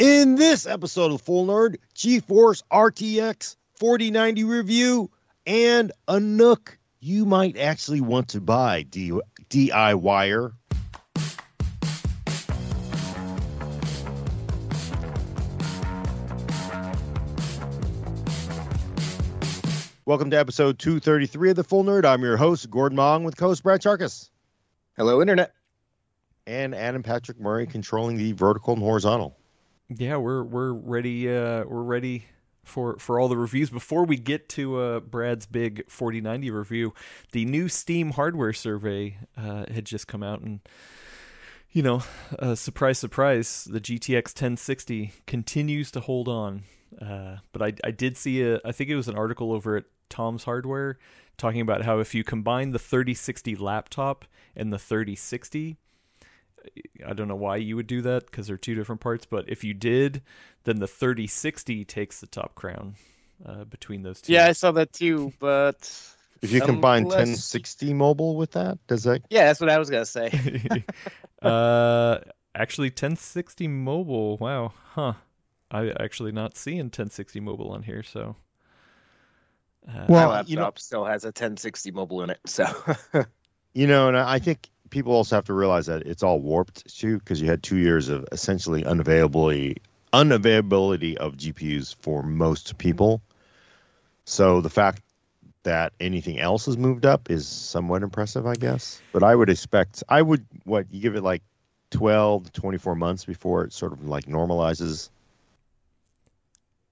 In this episode of Full Nerd, GeForce RTX 4090 review and a NUC you might actually want to buy, D- DIYer. Welcome to episode 233 of the Full Nerd. I'm your host, Gordon Ung, with co-host Brad Chacos. Hello, Internet. And Adam Patrick Murray controlling the vertical and horizontal. Yeah, we're we're ready. Uh, we're ready for for all the reviews. Before we get to uh, Brad's big 4090 review, the new Steam hardware survey uh, had just come out, and you know, uh, surprise, surprise, the GTX 1060 continues to hold on. Uh, but I I did see a I think it was an article over at Tom's Hardware talking about how if you combine the 3060 laptop and the 3060 I don't know why you would do that because they're two different parts, but if you did, then the 3060 takes the top crown uh, between those two. Yeah, I saw that too, but if you combine unless... 1060 mobile with that, does that? Yeah, that's what I was gonna say. uh, actually, 1060 mobile. Wow, huh? I actually not seeing 1060 mobile on here, so. Uh, well, my laptop you know, still has a 1060 mobile in it, so. you know, and I think people also have to realize that it's all warped too, because you had two years of essentially unavailability unavailability of GPUs for most people. So the fact that anything else has moved up is somewhat impressive, I guess. But I would expect I would what you give it like 12 to 24 months before it sort of like normalizes.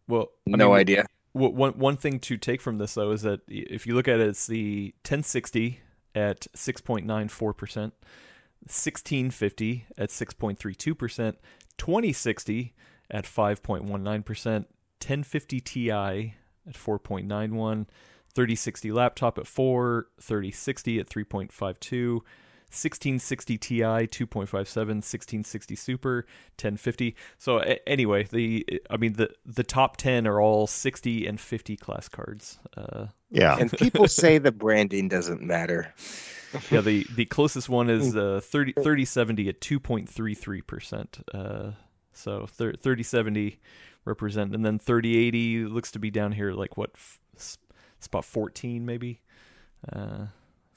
Well, I no mean, idea. One one thing to take from this though is that if you look at it, it's the 1060 at 6.94%, 1650 at 6.32%, 2060 at 5.19%, 1050 Ti at 4.91, 3060 laptop at 4, 3060 at 3.52, 1660 Ti 2.57, 1660 Super 1050. So a- anyway, the I mean the the top 10 are all 60 and 50 class cards. Uh, yeah. And people say the branding doesn't matter. yeah, the the closest one is uh 30 3070 at 2.33%. Uh so 3070 represent and then 3080 looks to be down here like what f- spot 14 maybe. Uh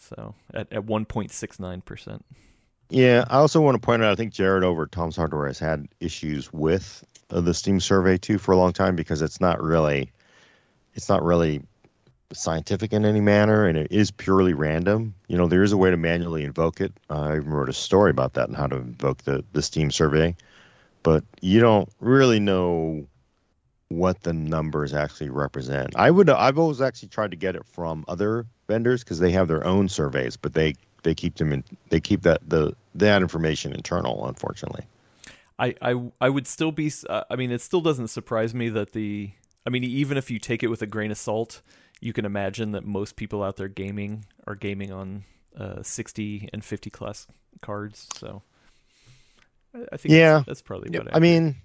so at, at 1.69%. Yeah, I also want to point out I think Jarred over at Tom's Hardware has had issues with uh, the Steam survey too for a long time because it's not really it's not really scientific in any manner and it is purely random. You know, there is a way to manually invoke it. I wrote a story about that and how to invoke the the Steam survey, but you don't really know what the numbers actually represent. I would I've always actually tried to get it from other vendors because they have their own surveys, but they they keep them in they keep that the that information internal. Unfortunately, I I I would still be. Uh, I mean, it still doesn't surprise me that the. I mean, even if you take it with a grain of salt, you can imagine that most people out there gaming are gaming on uh, 60 and 50 class cards. So I think yeah, that's, that's probably yep. I mean,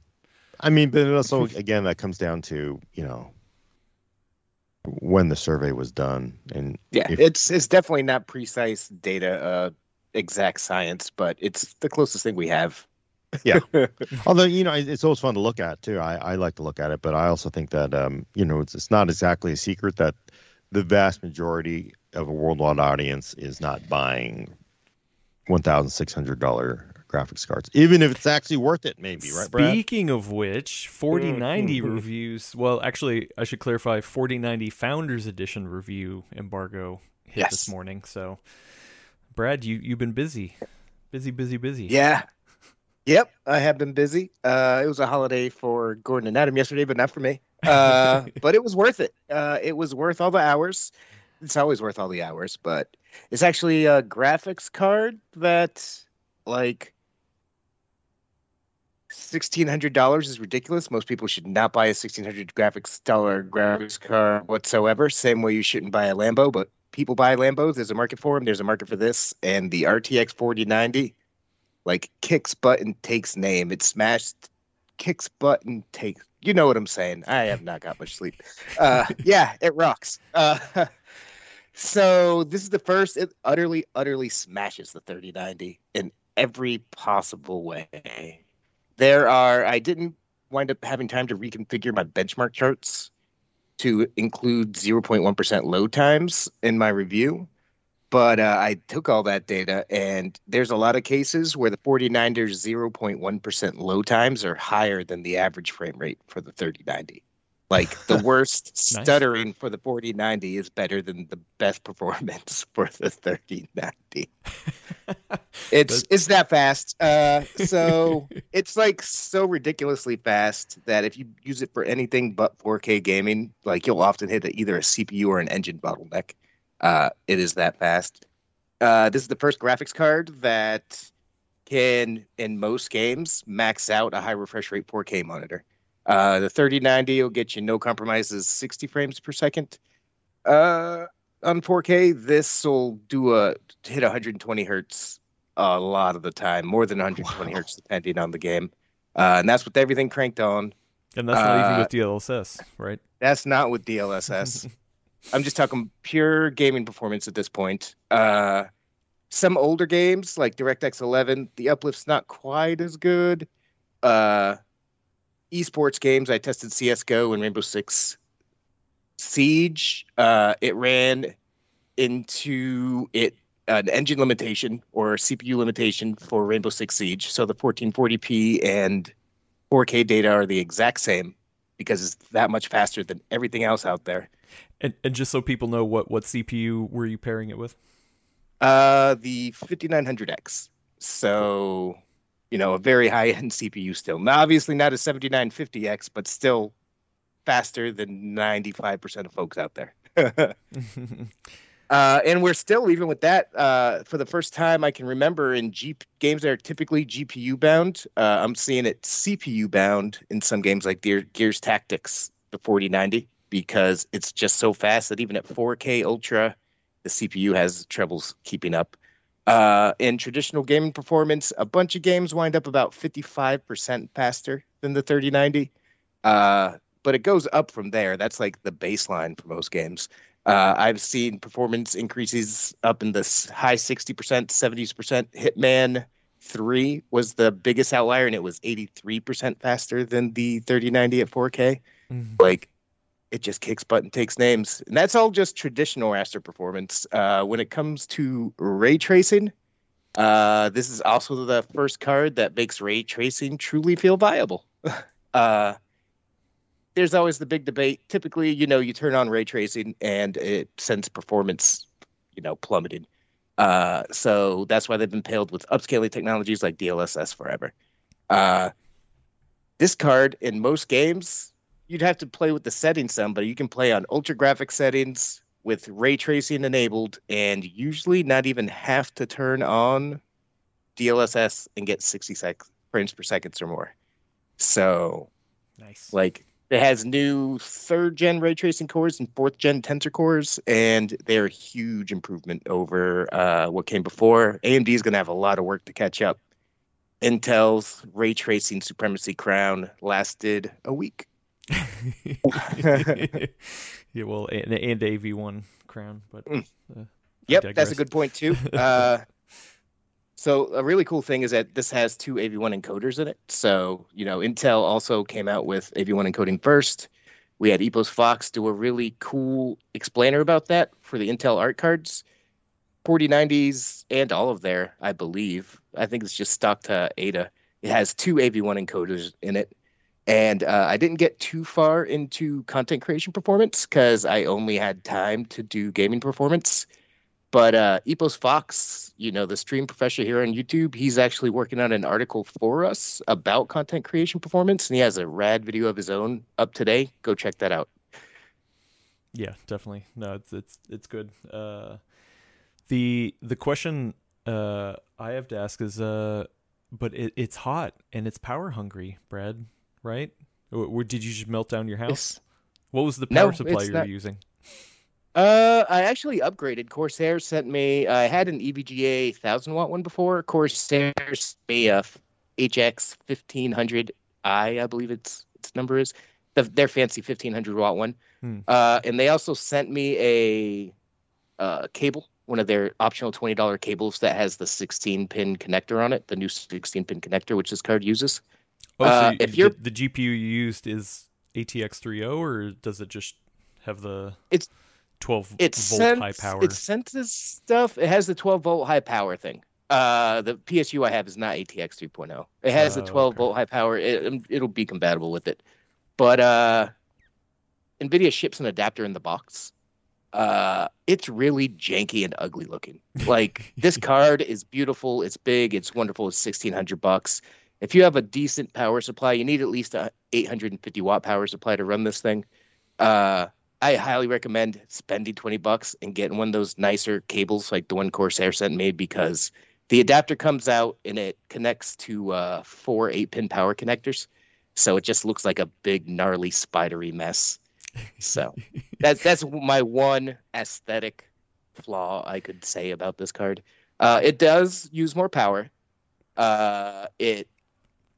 I mean, but also again, that comes down to you know when the survey was done and yeah if, it's it's definitely not precise data uh exact science but it's the closest thing we have. Yeah. Although you know it's always fun to look at too. I, I like to look at it but i also think that um you know it's, it's not exactly a secret that the vast majority of a worldwide audience is not buying $1600 graphics cards, even if it's actually worth it. Maybe right. Speaking of which, 4090 mm-hmm. reviews. Well, actually, I should clarify. 4090 Founders Edition review embargo hit yes. this morning. So, Brad, you you've been busy, busy, busy, busy. Yeah. Yep, I have been busy. Uh, it was a holiday for Gordon and Adam yesterday, but not for me. Uh, but it was worth it. Uh, it was worth all the hours. It's always worth all the hours, but it's actually a graphics card that, like, sixteen hundred dollars is ridiculous. Most people should not buy a sixteen hundred graphics dollar graphics card whatsoever. Same way you shouldn't buy a Lambo, but people buy Lambos. There's a market for them. There's a market for this, and the RTX forty ninety, like kicks butt and takes name. It smashed, kicks butt and takes. You know what I'm saying? I have not got much sleep. Uh, yeah, it rocks. Uh, so this is the first. It utterly, utterly smashes the thirty ninety in every possible way there are I didn't wind up having time to reconfigure my benchmark charts to include 0.1% load times in my review. But uh, I took all that data, and there's a lot of cases where the 4090's 0.1% load times are higher than the average frame rate for the 3090. Like the worst Nice. stuttering for the 4090 is better than the best performance for the 3090. It's it's that fast. Uh, so it's like so ridiculously fast that if you use it for anything but 4K gaming, like you'll often hit either a CPU or an engine bottleneck. Uh, it is that fast. Uh, this is the first graphics card that can, in most games, max out a high refresh rate 4K monitor. Uh, the 3090 will get you no compromises 60 frames per second. Uh, on 4K, this will do a hit 120 hertz a lot of the time, more than 120 Wow. hertz depending on the game. Uh, and that's with everything cranked on. And that's not even Uh, with DLSS, right? That's not with DLSS. I'm just talking pure gaming performance at this point. Uh, some older games like DirectX 11, the uplift's not quite as good. Uh, esports games, I tested CS:GO and Rainbow Six Siege. Uh, it ran into it an engine limitation or CPU limitation for Rainbow Six Siege. So the 1440p and 4K data are the exact same because it's that much faster than everything else out there. And and just so people know what what CPU were you pairing it with? Uh, the 5900X. So, you know, a very high end CPU still. Now, obviously not a 7950X, but still faster than 95% of folks out there. Uh, and we're still even with that. Uh, for the first time I can remember in G- games that are typically GPU bound, uh, I'm seeing it CPU bound in some games like Gear- Gears Tactics, the 4090, because it's just so fast that even at 4K Ultra, the CPU has troubles keeping up. Uh, in traditional gaming performance, a bunch of games wind up about 55% faster than the 3090. Uh, but it goes up from there. That's like the baseline for most games. Uh, I've seen performance increases up in the high 60%, 70%. Hitman 3 was the biggest outlier, and it was 83% faster than the 3090 at 4K. Mhm. Like, it just kicks butt and takes names. And that's all just traditional raster performance. Uh, when it comes to ray tracing, uh, this is also the first card that makes ray tracing truly feel viable. uh, there's always the big debate. Typically, you know, you turn on ray tracing and it sends performance, you know, plummeting. Uh, so that's why they've been paled with upscaling technologies like DLSS forever. Uh, this card in most games, you'd have to play with the settings some, but you can play on ultra graphic settings with ray tracing enabled, and usually not even have to turn on DLSS and get 60 sec- frames per second or more. So Nice. like it has new third gen ray tracing cores and fourth gen tensor cores, and they're a huge improvement over uh, what came before. AMD is going to have a lot of work to catch up. Intel's ray tracing supremacy crown lasted a week. yeah, well, and, and AV1 crown, but Mm. uh, Yep, that's a good point too. Uh, so a really cool thing is that this has two AV1 encoders in it. So you know, Intel also came out with AV1 encoding first. We had EposVox do a really cool explainer about that for the Intel Arc cards, 4090s, and all of their, I believe. I think it's just stock to Ada. It has two AV1 encoders in it. And uh, I didn't get too far into content creation performance because I only had time to do gaming performance. But uh, EposVox, you know, the stream professor here on YouTube, he's actually working on an article for us about content creation performance, and he has a rad video of his own up today. Go check that out. Yeah, definitely. No, it's it's it's good. Uh, the the question uh, I have to ask is, uh, but it, it's hot and it's power hungry, Brad. Right? Or, or did you just melt down your house? It's- What was the No, power supply you were not. using? Uh, I actually upgraded. Corsair sent me. I had an EVGA thousand watt one before. Corsair sent me a HX fifteen hundred I, I believe its its number is. The, their fancy fifteen hundred watt one. Hmm. Uh, and they also sent me a uh, cable, one of their optional twenty dollar cables that has the sixteen pin connector on it, the new sixteen pin connector, which this card uses. Oh, so Uh, if you're- the, the GPU you used is ATX 3.0, or does it just have the It's- 12 It volt high power? It senses stuff. It has the 12 volt high power thing. Uh, the PSU I have is not ATX 3.0. It has the Oh, 12 okay. volt high power. It, um, it'll be compatible with it. But uh, NVIDIA ships an adapter in the box. Uh, it's really janky and ugly looking. Like this card is beautiful. It's big. It's wonderful. It's 1600 bucks. If you have a decent power supply, you need at least a 850 watt power supply to run this thing. Uh, I highly recommend spending 20 bucks and getting one of those nicer cables like the one Corsair sent me because the adapter comes out and it connects to uh, four eight pin power connectors. So it just looks like a big, gnarly, spidery mess. So that's that's my one aesthetic flaw I could say about this card. Uh, it does use more power. Uh, it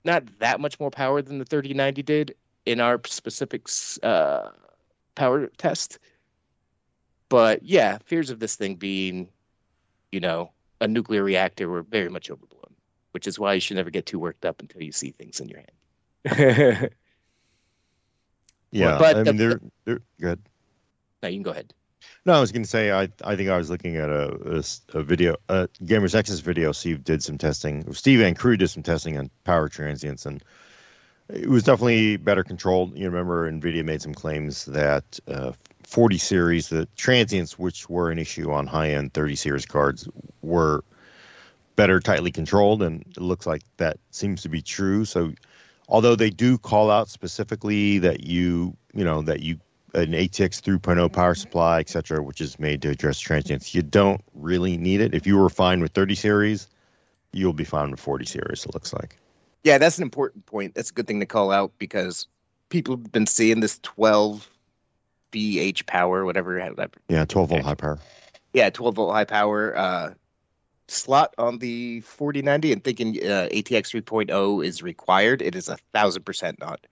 not that much more power than the 3090 did in our specific uh, power test. But yeah, fears of this thing being, you know, a nuclear reactor were very much overblown, which is why you should never get too worked up until you see things in your hand. Yeah, but I the- mean, they're they're good. now you can go ahead. No, I was going to say I I think I was looking at a a video, uh, Gamers Nexus's video. Steve did some testing. Steve and crew did some testing on power transients, and it was definitely better controlled. You remember, Nvidia made some claims that uh, 40 series, the transients, which were an issue on high end 30 series cards, were better tightly controlled, and it looks like that seems to be true. So, although they do call out specifically that you you know that you an ATX 3.0 power supply, etc., which is made to address transients. You don't really need it. If you were fine with 30 series, you'll be fine with 40 series, it looks like. Yeah, that's an important point. That's a good thing to call out because people have been seeing this 12 BH power, whatever. whatever. Yeah, 12 volt high power. Yeah, 12 volt high power uh, slot on the 4090 and thinking uh, ATX 3.0 is required. It is a thousand percent not.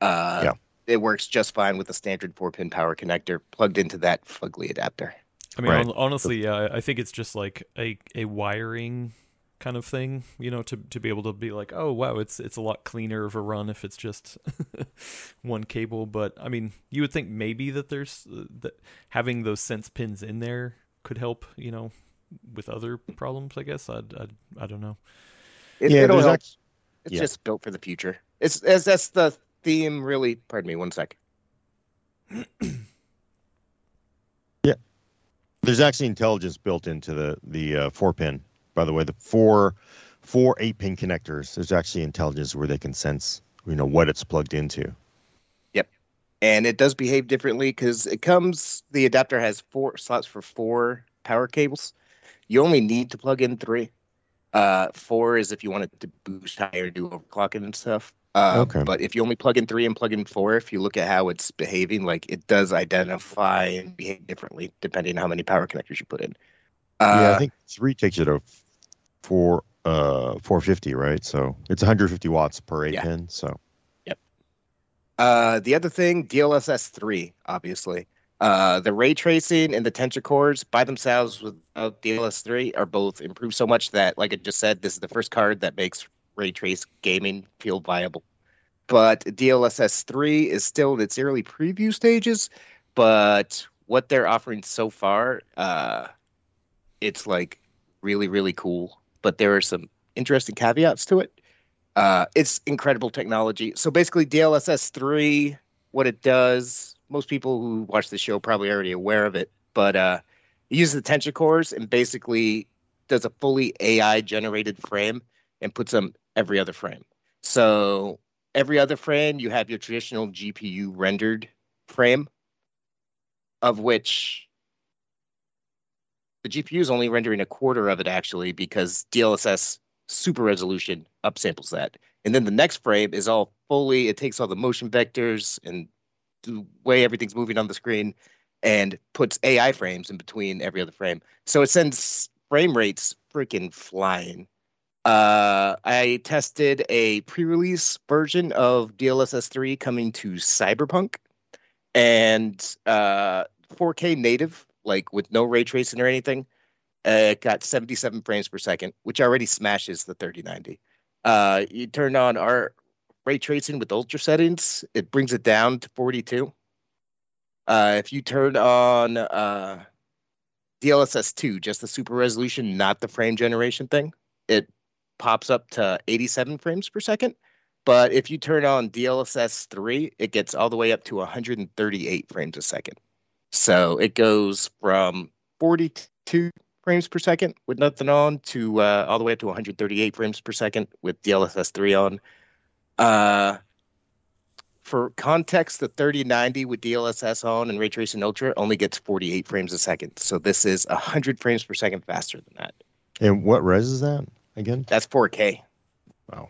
Uh, Yeah. It works just fine with a standard four pin power connector plugged into that fugly adapter. I mean, Right. hon- honestly, yeah, I think it's just like a, a wiring kind of thing, you know, to, to be able to be like, oh wow, it's it's a lot cleaner of a run if it's just one cable. But I mean, you would think maybe that there's uh, that having those sense pins in there could help, you know, with other problems. I guess I'd, I'd I don't know. It, yeah, it'll help. act- It's yeah. just built for the future. It's as that's the theme. Really, pardon me, one sec. Yeah. There's actually intelligence built into the the uh, four pin. By the way, the four four eight pin connectors. There's actually intelligence where they can sense you know what it's plugged into. Yep. And it does behave differently because it comes the adapter has four slots for four power cables you only need to plug in three uh four is if you want it to boost higher do overclocking and stuff uh, Okay. but if you only plug in three and plug in four if you look at how it's behaving like it does identify and behave differently depending on how many power connectors you put in uh, yeah, I think three takes you to four uh 450, right? So it's 150 watts per eight Yeah. pin. So Yep. Uh, the other thing, DLSS three, obviously. Uh, the ray tracing and the tensor cores by themselves without DLSS three are both improved so much that, like I just said, this is the first card that makes ray trace gaming feel viable. But DLSS three is still in its early preview stages. But what they're offering so far, uh, it's like really, really cool. But there are some interesting caveats to it. Uh, it's incredible technology. So basically, DLSS three, what it does, most people who watch the show probably already aware of it, but uh, it uses the tensor cores and basically does a fully AI generated frame and puts them every other frame. So every other frame, you have your traditional GPU rendered frame, of which the GPU is only rendering a quarter of it actually because DLSS super resolution upsamples that. And then the next frame is all fully, it takes all the motion vectors and the way everything's moving on the screen and puts AI frames in between every other frame. So it sends frame rates freaking flying. Uh, I tested a pre-release version of DLSS 3 coming to Cyberpunk and uh, 4K native, like with no ray tracing or anything. Uh, it got 77 frames per second, which already smashes the 3090. Uh, you turn on our ray tracing with ultra settings, it brings it down to 42. Uh, if you turn on uh, DLSS 2, just the super resolution, not the frame generation thing, it pops up to 87 frames per second. But if you turn on DLSS 3, it gets all the way up to 138 frames a second. So it goes from 42 frames per second with nothing on to uh, all the way up to 138 frames per second with DLSS 3 on. Uh, for context, the 3090 with DLSS on and Ray Tracing Ultra only gets 48 frames a second. So this is 100 frames per second faster than that. And what res is that again? That's 4K. Wow.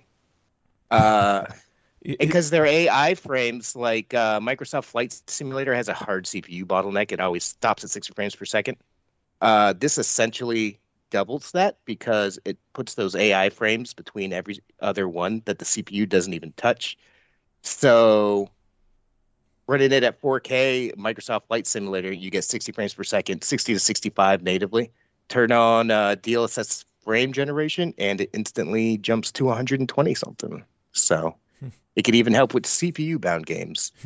Uh, because their AI frames, like uh, Microsoft Flight Simulator, has a hard CPU bottleneck. It always stops at 60 frames per second. Uh, this essentially doubles that because it puts those AI frames between every other one that the CPU doesn't even touch. So running it at 4K, Microsoft Flight Simulator, you get 60 frames per second, 60 to 65 natively. Turn on uh, DLSS frame generation, and it instantly jumps to 120 something. So it could even help with CPU bound games.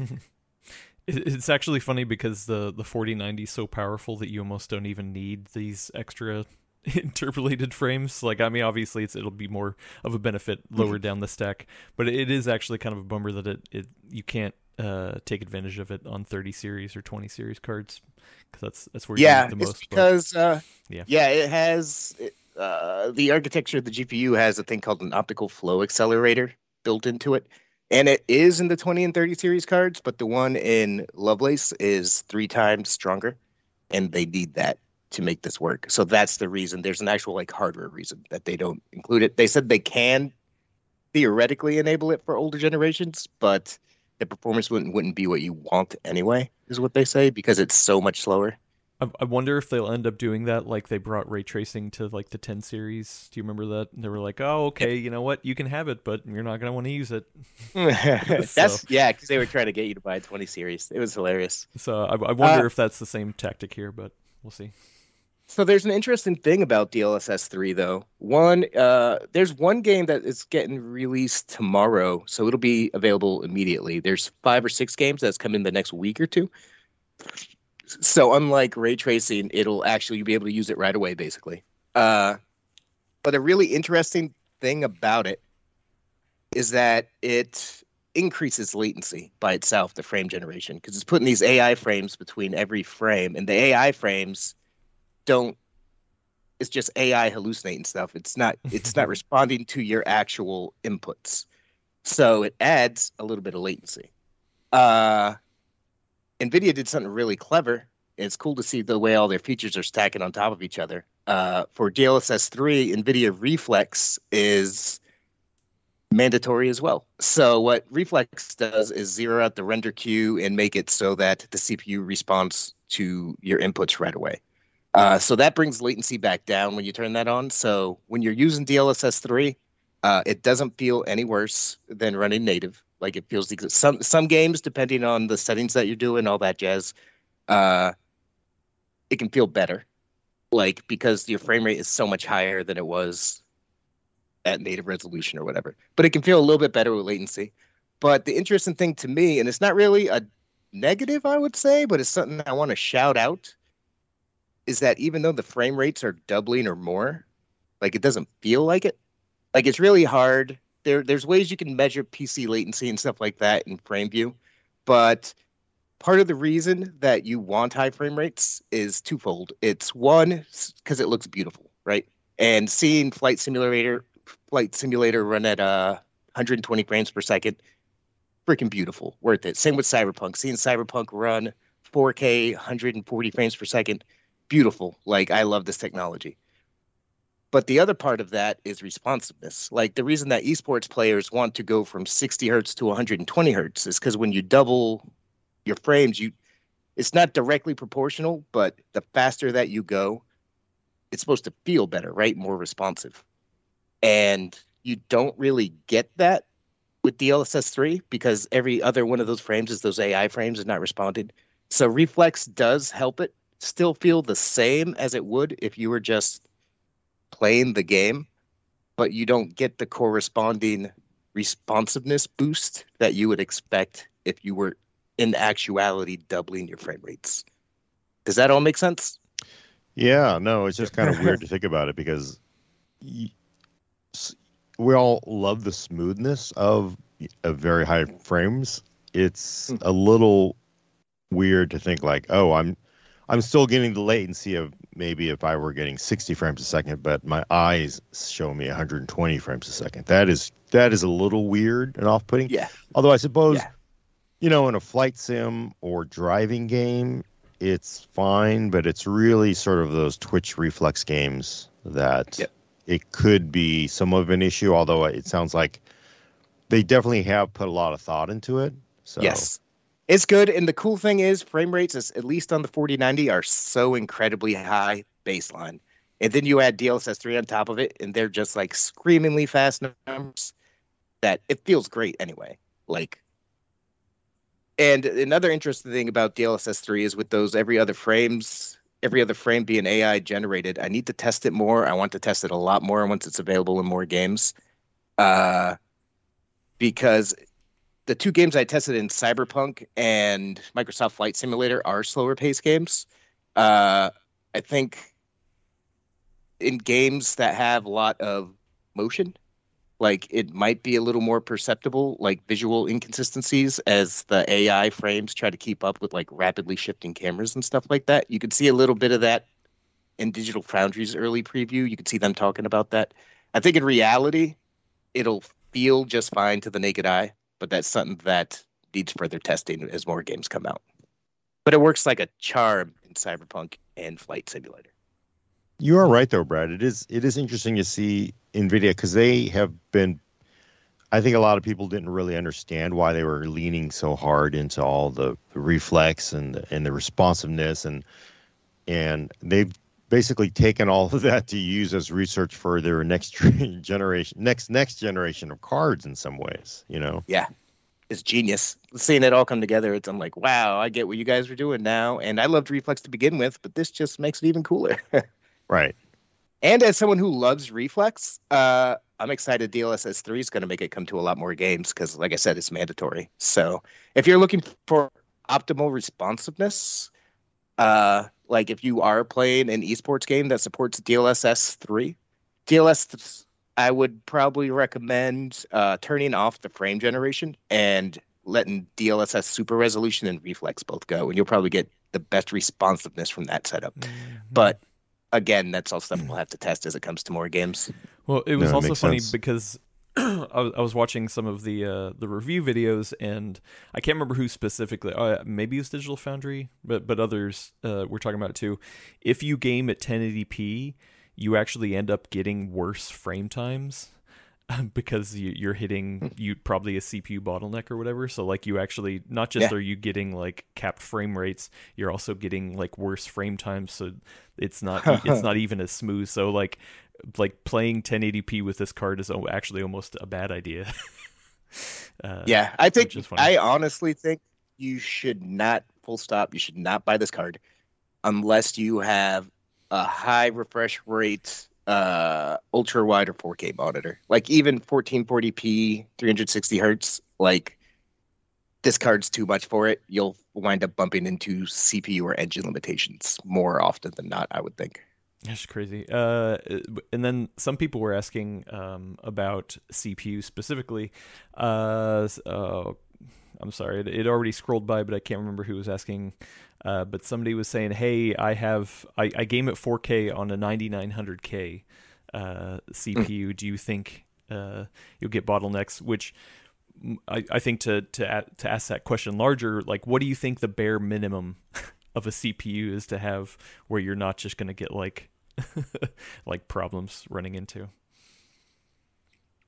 It's actually funny because the the 4090 is so powerful that you almost don't even need these extra interpolated frames. Like, I mean, obviously, it's it'll be more of a benefit lower down the stack, but it is actually kind of a bummer that it, it you can't uh, take advantage of it on 30 series or 20 series cards because that's that's where yeah, you need the most. because uh, Yeah. yeah, it has uh, the architecture of the GPU has a thing called an optical flow accelerator built into it. And it is in the 20 and 30 series cards, but the one in Lovelace is three times stronger, and they need that to make this work. So that's the reason. There's an actual like hardware reason that they don't include it. They said they can theoretically enable it for older generations, but the performance wouldn't wouldn't be what you want anyway, is what they say, because it's so much slower. I, I wonder if they'll end up doing that like they brought ray tracing to like the 10 series. Do you remember that? And they were like, "Oh, okay, you know what? You can have it, but you're not going to want to use it." that's yeah, because they were trying to get you to buy a 20 series. It was hilarious. So I, I wonder Uh, if that's the same tactic here, but we'll see. So there's an interesting thing about DLSS 3 though. One, uh, there's one game that is getting released tomorrow, so it'll be available immediately. There's five or six games that's coming the next week or two. So unlike ray tracing, it'll actually be able to use it right away, basically. Uh, but a really interesting thing about it is that it increases latency by itself, the frame generation, because it's putting these AI frames between every frame, and the AI frames don't it's just AI hallucinating stuff. It's not it's not responding to your actual inputs. So it adds a little bit of latency. Uh Nvidia did something really clever. It's cool to see the way all their features are stacking on top of each other. Uh, for DLSS 3, NVIDIA Reflex is mandatory as well. So what Reflex does is zero out the render queue and make it so that the CPU responds to your inputs right away. Uh, so that brings latency back down when you turn that on. So when you're using DLSS 3, uh, it doesn't feel any worse than running native. Like it feels the some some games, depending on the settings that you're doing, all that jazz, uh, it can feel better. Like because your frame rate is so much higher than it was at native resolution or whatever. But it can feel a little bit better with latency. But the interesting thing to me, and it's not really a negative, I would say, but it's something I want to shout out is that even though the frame rates are doubling or more, like it doesn't feel like it. Like it's really hard. There, there's ways you can measure PC latency and stuff like that in FrameView, but part of the reason that you want high frame rates is twofold. It's one because it looks beautiful, right? And seeing Flight Simulator, Flight Simulator run at uh 120 frames per second, freaking beautiful, worth it. Same with Cyberpunk. Seeing Cyberpunk run 4K, 140 frames per second, beautiful. Like I love this technology. But the other part of that is responsiveness. Like the reason that esports players want to go from 60 hertz to 120 hertz is because when you double your frames, you it's not directly proportional, but the faster that you go, it's supposed to feel better, right? More responsive. And you don't really get that with DLSS 3 because every other one of those frames is those AI frames is not responded. So Reflex does help it still feel the same as it would if you were just playing the game, but you don't get the corresponding responsiveness boost that you would expect if you were in actuality doubling your frame rates. Does that all make sense? Yeah, no, it's just kind of weird to think about it because we all love the smoothness of, of very high frames. It's Hmm. a little weird to think like, oh, I'm I'm still getting the latency of maybe if I were getting 60 frames a second, but my eyes show me 120 frames a second. That is that is a little weird and off-putting. Yeah. Although I suppose, Yeah. you know, in a flight sim or driving game, it's fine, but it's really sort of those Twitch reflex games that Yep. it could be some of an issue. Although it sounds like they definitely have put a lot of thought into it. So Yes. It's good. And the cool thing is frame rates is at least on the 4090 are so incredibly high baseline. And then you add DLSS 3 on top of it, and they're just like screamingly fast numbers that it feels great anyway. Like and another interesting thing about DLSS 3 is with those every other frames, every other frame being AI generated, I need to test it more. I want to test it a lot more once it's available in more games. Uh because the two games I tested in Cyberpunk and Microsoft Flight Simulator are slower paced games. Uh, I think in games that have a lot of motion, like it might be a little more perceptible, like visual inconsistencies as the AI frames try to keep up with like rapidly shifting cameras and stuff like that. You could see a little bit of that in Digital Foundry's early preview. You could see them talking about that. I think in reality, it'll feel just fine to the naked eye but that's something that needs further testing as more games come out. But it works like a charm in Cyberpunk and Flight Simulator. You are right though, Brad. It is it is interesting to see Nvidia because they have been. I think a lot of people didn't really understand why they were leaning so hard into all the reflex and the, and the responsiveness and and they've basically taken all of that to use as research for their next generation next next generation of cards in some ways. You know. Yeah, it's genius. Seeing it all come together, it's I'm like, wow, I get what you guys are doing now, and I loved Reflex to begin with, but this just makes it even cooler. Right. and as someone who loves Reflex, uh, I'm excited DLSS 3 is going to make it come to a lot more games because, like I said, it's mandatory. So if you're looking for optimal responsiveness, uh, like if you are playing an esports game that supports DLSS 3, DLS, I would probably recommend uh, turning off the frame generation and letting DLSS super resolution and reflex both go, and you'll probably get the best responsiveness from that setup. Mhm. But again, that's all stuff we'll have to test as it comes to more games. Well, it was No, also funny sense. because I was, I was watching some of the uh, the review videos, and I can't remember who specifically. Uh, maybe it was Digital Foundry, but but others uh, were talking about it too. If you game at 1080p, you actually end up getting worse frame times because you, you're hitting you probably a CPU bottleneck or whatever. So like you actually not just Yeah. are you getting like capped frame rates, you're also getting like worse frame times. So it's not it's not even as smooth. So like like playing 1080p with this card is actually almost a bad idea. uh, Yeah, I think which is funny. I honestly think you should not full stop. You should not buy this card unless you have a high refresh rate, uh, ultra wide or 4K monitor. Like even 1440p, 360 hertz. Like this card's too much for it. You'll wind up bumping into CPU or engine limitations more often than not. I would think. That's crazy. Uh, and then some people were asking um, about CPU specifically. Uh, uh, I'm sorry, it, it already scrolled by, but I can't remember who was asking. Uh, but somebody was saying, "Hey, I have I, I game at 4K on a 9900K uh, CPU. Do you think uh, you'll get bottlenecks?" Which mm, I, I think to to to ask that question larger, like, what do you think the bare minimum of a CPU is to have where you're not just going to get like like problems running into.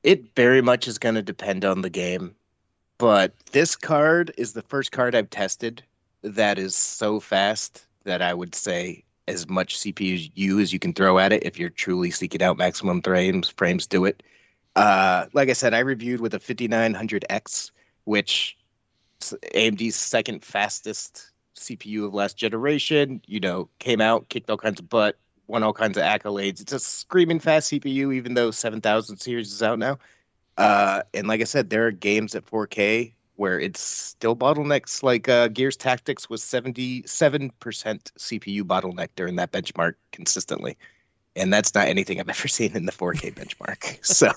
It very much is going to depend on the game. But this card is the first card I've tested that is so fast that I would say as much CPU as you can throw at it if you're truly seeking out maximum frames. Frames do it. Uh, like I said, I reviewed with a 5900X, which AMD's second fastest CPU of last generation. You know, came out, kicked all kinds of butt, won all kinds of accolades. It's a screaming fast CPU, even though 7000 series is out now. Uh, and like I said, there are games at 4K where it's still bottlenecks. Like uh, Gears Tactics was 77% CPU bottleneck during that benchmark consistently. And that's not anything I've ever seen in the 4K benchmark. So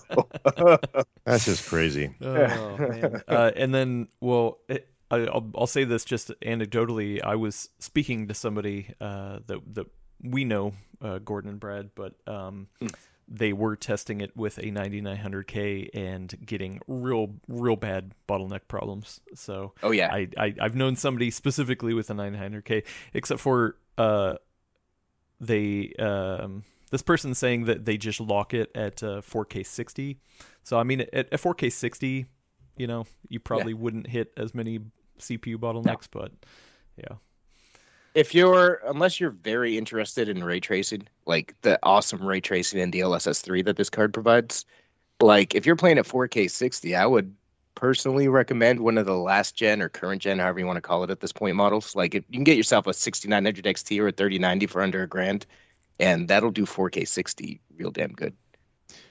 that's just crazy. Oh, man. Uh, and then, well, it, I, will I'll say this just anecdotally. I was speaking to somebody uh, that that we know, uh, Gordon and Brad, but um, mm. they were testing it with a 9900K and getting real real bad bottleneck problems. So, oh yeah, I, I have known somebody specifically with a 9900K, except for uh, they um this person saying that they just lock it at uh, 4K 60. So I mean, at, at 4K 60, you know, you probably yeah. wouldn't hit as many CPU bottlenecks, no. but yeah. If you're, unless you're very interested in ray tracing, like the awesome ray tracing in DLSS 3 that this card provides, like if you're playing at 4K 60, I would personally recommend one of the last gen or current gen, however you want to call it at this point, models. Like if you can get yourself a 6900 XT or a 3090 for under a grand, and that'll do 4K 60 real damn good.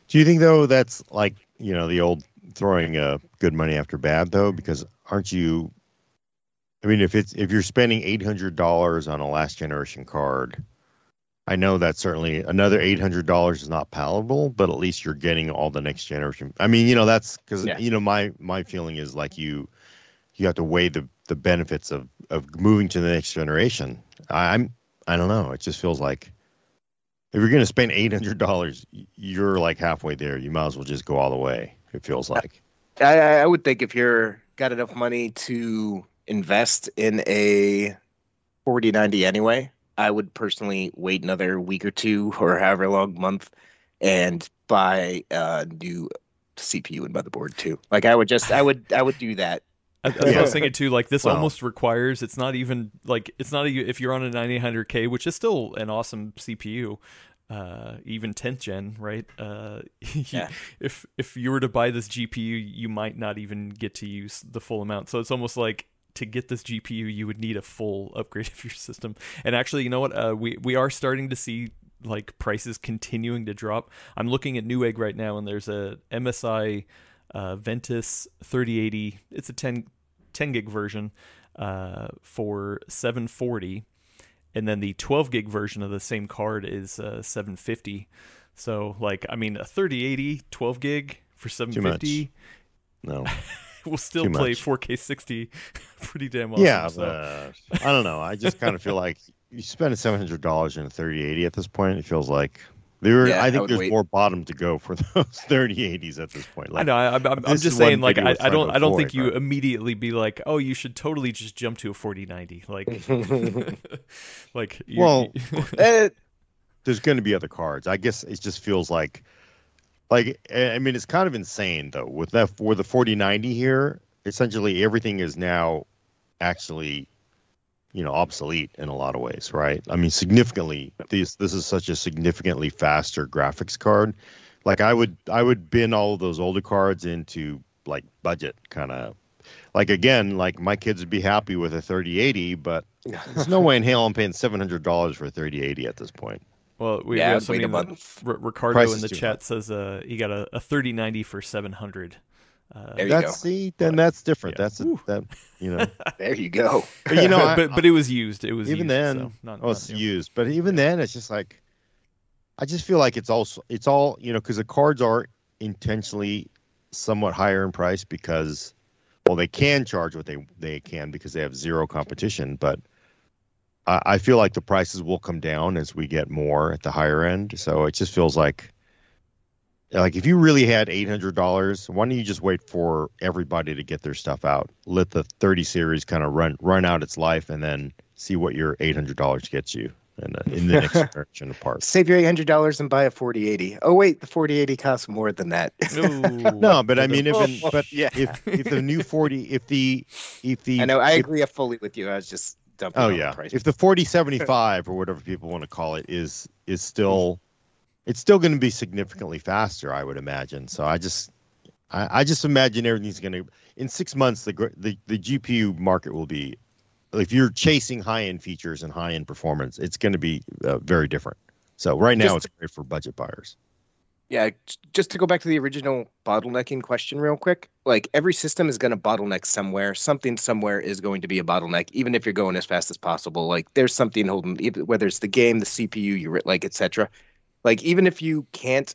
Do you think though that's like you know the old throwing uh, good money after bad though? Because aren't you? I mean, if it's if you're spending eight hundred dollars on a last generation card, I know that certainly another eight hundred dollars is not palatable, but at least you're getting all the next generation. I mean, you know, that's because yeah. you know my my feeling is like you you have to weigh the the benefits of of moving to the next generation. I, I'm I don't know. It just feels like if you're going to spend eight hundred dollars, you're like halfway there. You might as well just go all the way. It feels like. I, I would think if you're got enough money to invest in a 4090 anyway, I would personally wait another week or two or however long month and buy a new CPU and motherboard too. Like I would just I would I would do that I, I was thinking too. Like this well, almost requires. It's not even like it's not a, if you're on a 9800K, which is still an awesome CPU, uh, even 10th gen, right? Uh, yeah. If if you were to buy this GPU, you might not even get to use the full amount. So it's almost like to get this GPU, you would need a full upgrade of your system. And actually, you know what? Uh, we we are starting to see like prices continuing to drop. I'm looking at Newegg right now, and there's a MSI uh, Ventus 3080. It's a 10, 10 gig version uh, for 740, and then the 12 gig version of the same card is uh, 750. So, like, I mean, a 3080 12 gig for 750. No. we'll still play much. 4K 60 pretty damn awesome. Yeah, so. uh, I don't know. I just kind of feel like you spend $700 in a 3080 at this point. It feels like there, yeah, I think I there's wait. more bottom to go for those 3080s at this point. Like, I know. I, am I'm, I'm just saying, like, I, I don't, I don't think you immediately be like, oh, you should totally just jump to a 4090. Like, like, well, eh, there's going to be other cards. I guess it just feels like, like, I mean, it's kind of insane though. With that, for the 4090 here, essentially everything is now actually you know obsolete in a lot of ways right? I mean significantly this this is such a significantly faster graphics card. Like i would i would bin all of those older cards into like budget kind of like again like my kids would be happy with a 3080 but there's no way in hell i'm paying $700 for a 3080 at this point well, we, yeah, we have somebody R- Ricardo in the chat says uh, he got a, a 3090 for 700. Uh, there you that's, go. See, then that's different. Yeah. That's a, that you know. there you go. But you know, I, but but it was used. It was even used, then. So not, oh, it's used. But even then, it's just like, I just feel like it's also it's all you know because the cards are intentionally somewhat higher in price because, well, they can charge what they they can because they have zero competition, but. I, I feel like the prices will come down as we get more at the higher end. So it just feels like like if you really had eight hundred dollars, why don't you just wait for everybody to get their stuff out? Let the thirty series kind of run run out its life, and then see what your eight hundred dollars gets you in the, in the next generation of parts. Save your eight hundred dollars and buy a forty eighty. Oh wait, the forty eighty costs more than that. no, but I mean, even but yeah, if if the new forty, if the if the I know I if, agree fully with you. I was just dumping. Oh yeah, the if the forty seventy five or whatever people want to call it is is still it's still going to be significantly faster, I would imagine. So I just, I, I just imagine everything's going to in six months the, the the GPU market will be, if you're chasing high end features and high end performance, it's going to be uh, very different. So right now just, it's great for budget buyers. Yeah, just to go back to the original bottlenecking question real quick. Like every system is going to bottleneck somewhere. Something somewhere is going to be a bottleneck, even if you're going as fast as possible. Like there's something holding, whether it's the game, the CPU, you like, etc. Like even if you can't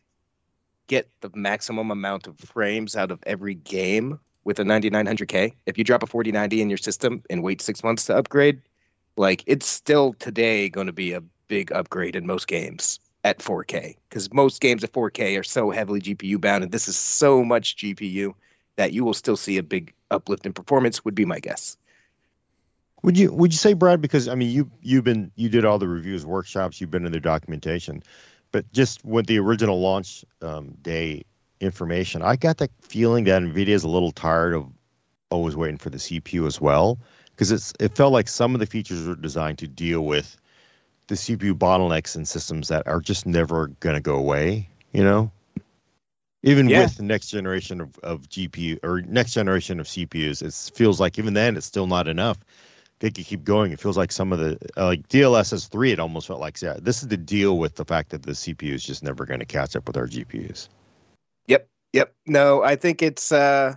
get the maximum amount of frames out of every game with a 9900K, if you drop a 4090 in your system and wait six months to upgrade, like it's still today going to be a big upgrade in most games at 4K because most games at 4K are so heavily GPU bound, and this is so much GPU that you will still see a big uplift in performance. Would be my guess. Would you Would you say, Brad? Because I mean, you you've been you did all the reviews, workshops, you've been in the documentation, but just with the original launch um, day information, I got the feeling that Nvidia is a little tired of always waiting for the CPU as well, because it's it felt like some of the features were designed to deal with the CPU bottlenecks in systems that are just never going to go away, you know? Even yeah. with the next generation of, of GPU or next generation of CPUs, it feels like even then it's still not enough. They could keep going. It feels like some of the uh, like DLSS three. It almost felt like yeah, this is the deal with the fact that the CPU is just never going to catch up with our GPUs. Yep, yep. No, I think it's uh,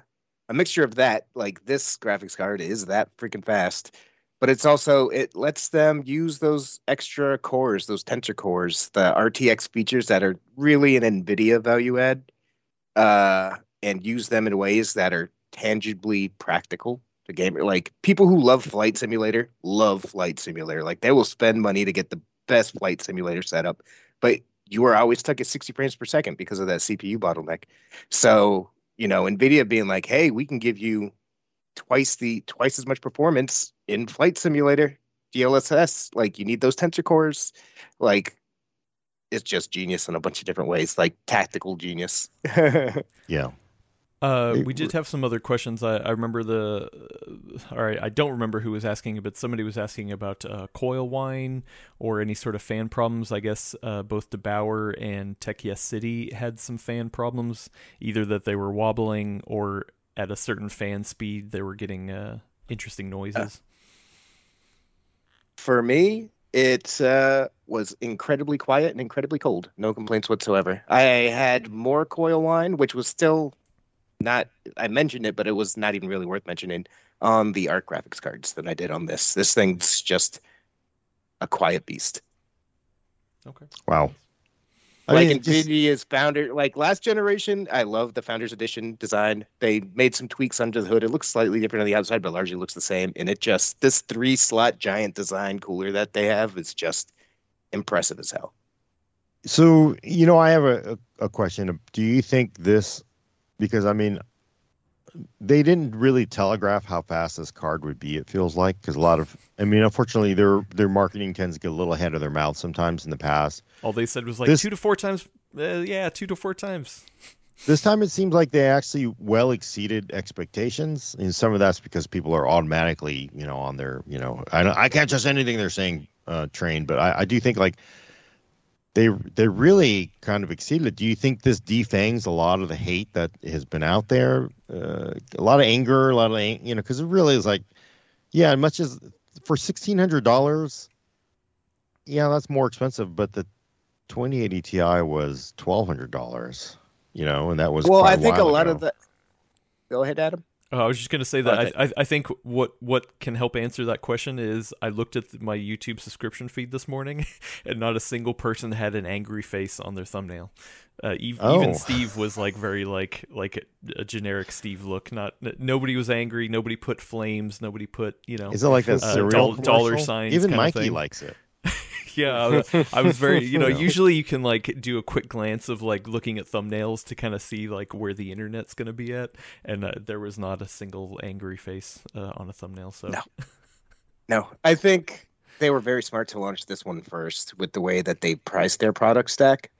a mixture of that. Like this graphics card is that freaking fast, but it's also it lets them use those extra cores, those tensor cores, the RTX features that are really an NVIDIA value add, uh, and use them in ways that are tangibly practical to gamer. Like people who love Flight Simulator love Flight Simulator. Like they will spend money to get the best Flight Simulator setup, but you are always stuck at 60 frames per second because of that CPU bottleneck. So you know, NVIDIA being like, "Hey, we can give you twice the twice as much performance in Flight Simulator, DLSS. Like you need those tensor cores. Like it's just genius in a bunch of different ways, like tactical genius. yeah. Uh, we did have some other questions. I, I remember the. Uh, all right, I don't remember who was asking, but somebody was asking about uh, coil whine or any sort of fan problems. I guess uh, both der8auer and Tech Yes City had some fan problems, either that they were wobbling or at a certain fan speed, they were getting uh, interesting noises. For me, it uh, was incredibly quiet and incredibly cold. No complaints whatsoever. I had more coil whine, which was still not. I mentioned it, but it was not even really worth mentioning on the Arc graphics cards than I did on this. This thing's just a quiet beast. Okay. Wow. I like mean, Nvidia's just... founder, like last generation, I love the Founders Edition design. They made some tweaks under the hood. It looks slightly different on the outside, but largely looks the same. And it just this three slot giant design cooler that they have is just impressive as hell. So you know, I have a, a question. Do you think this? Because I mean, they didn't really telegraph how fast this card would be. It feels like because a lot of, I mean, unfortunately, their their marketing tends to get a little ahead of their mouth sometimes in the past. All they said was like this, two to four times. Uh, yeah, two to four times. This time it seems like they actually well exceeded expectations, and some of that's because people are automatically, you know, on their, you know, I I can't trust anything they're saying uh, trained, but I, I do think like they they really kind of exceeded it. Do you think this defangs a lot of the hate that has been out there? Uh, a lot of anger, a lot of you know, because it really is like, yeah, much as for sixteen hundred dollars, yeah, that's more expensive. But the twenty eighty Ti was twelve hundred dollars, you know, and that was well. I think a lot ago. of the. Go ahead, Adam. Oh, I was just going to say that I, I think what what can help answer that question is I looked at my YouTube subscription feed this morning, and not a single person had an angry face on their thumbnail. Uh, even, oh. even Steve was like very like like a, a, generic Steve look. Not nobody was angry. Nobody put flames. Nobody put you know. Is it like a uh, dollar signs? Even Mikey likes it. yeah, I was very, you know, usually you can like do a quick glance of like looking at thumbnails to kind of see like where the internet's going to be at, and uh, there was not a single angry face uh, on a thumbnail. So no, no, I think they were very smart to launch this one first with the way that they priced their product stack.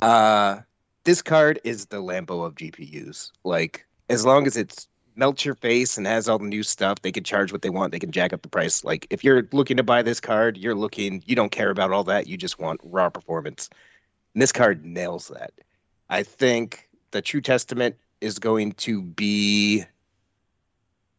Uh, this card is the Lambo of GPUs. Like as long as it's melts your face and has all the new stuff. They can charge what they want. They can jack up the price. Like if you're looking to buy this card, you're looking. You don't care about all that. You just want raw performance. And this card nails that. I think the true testament is going to be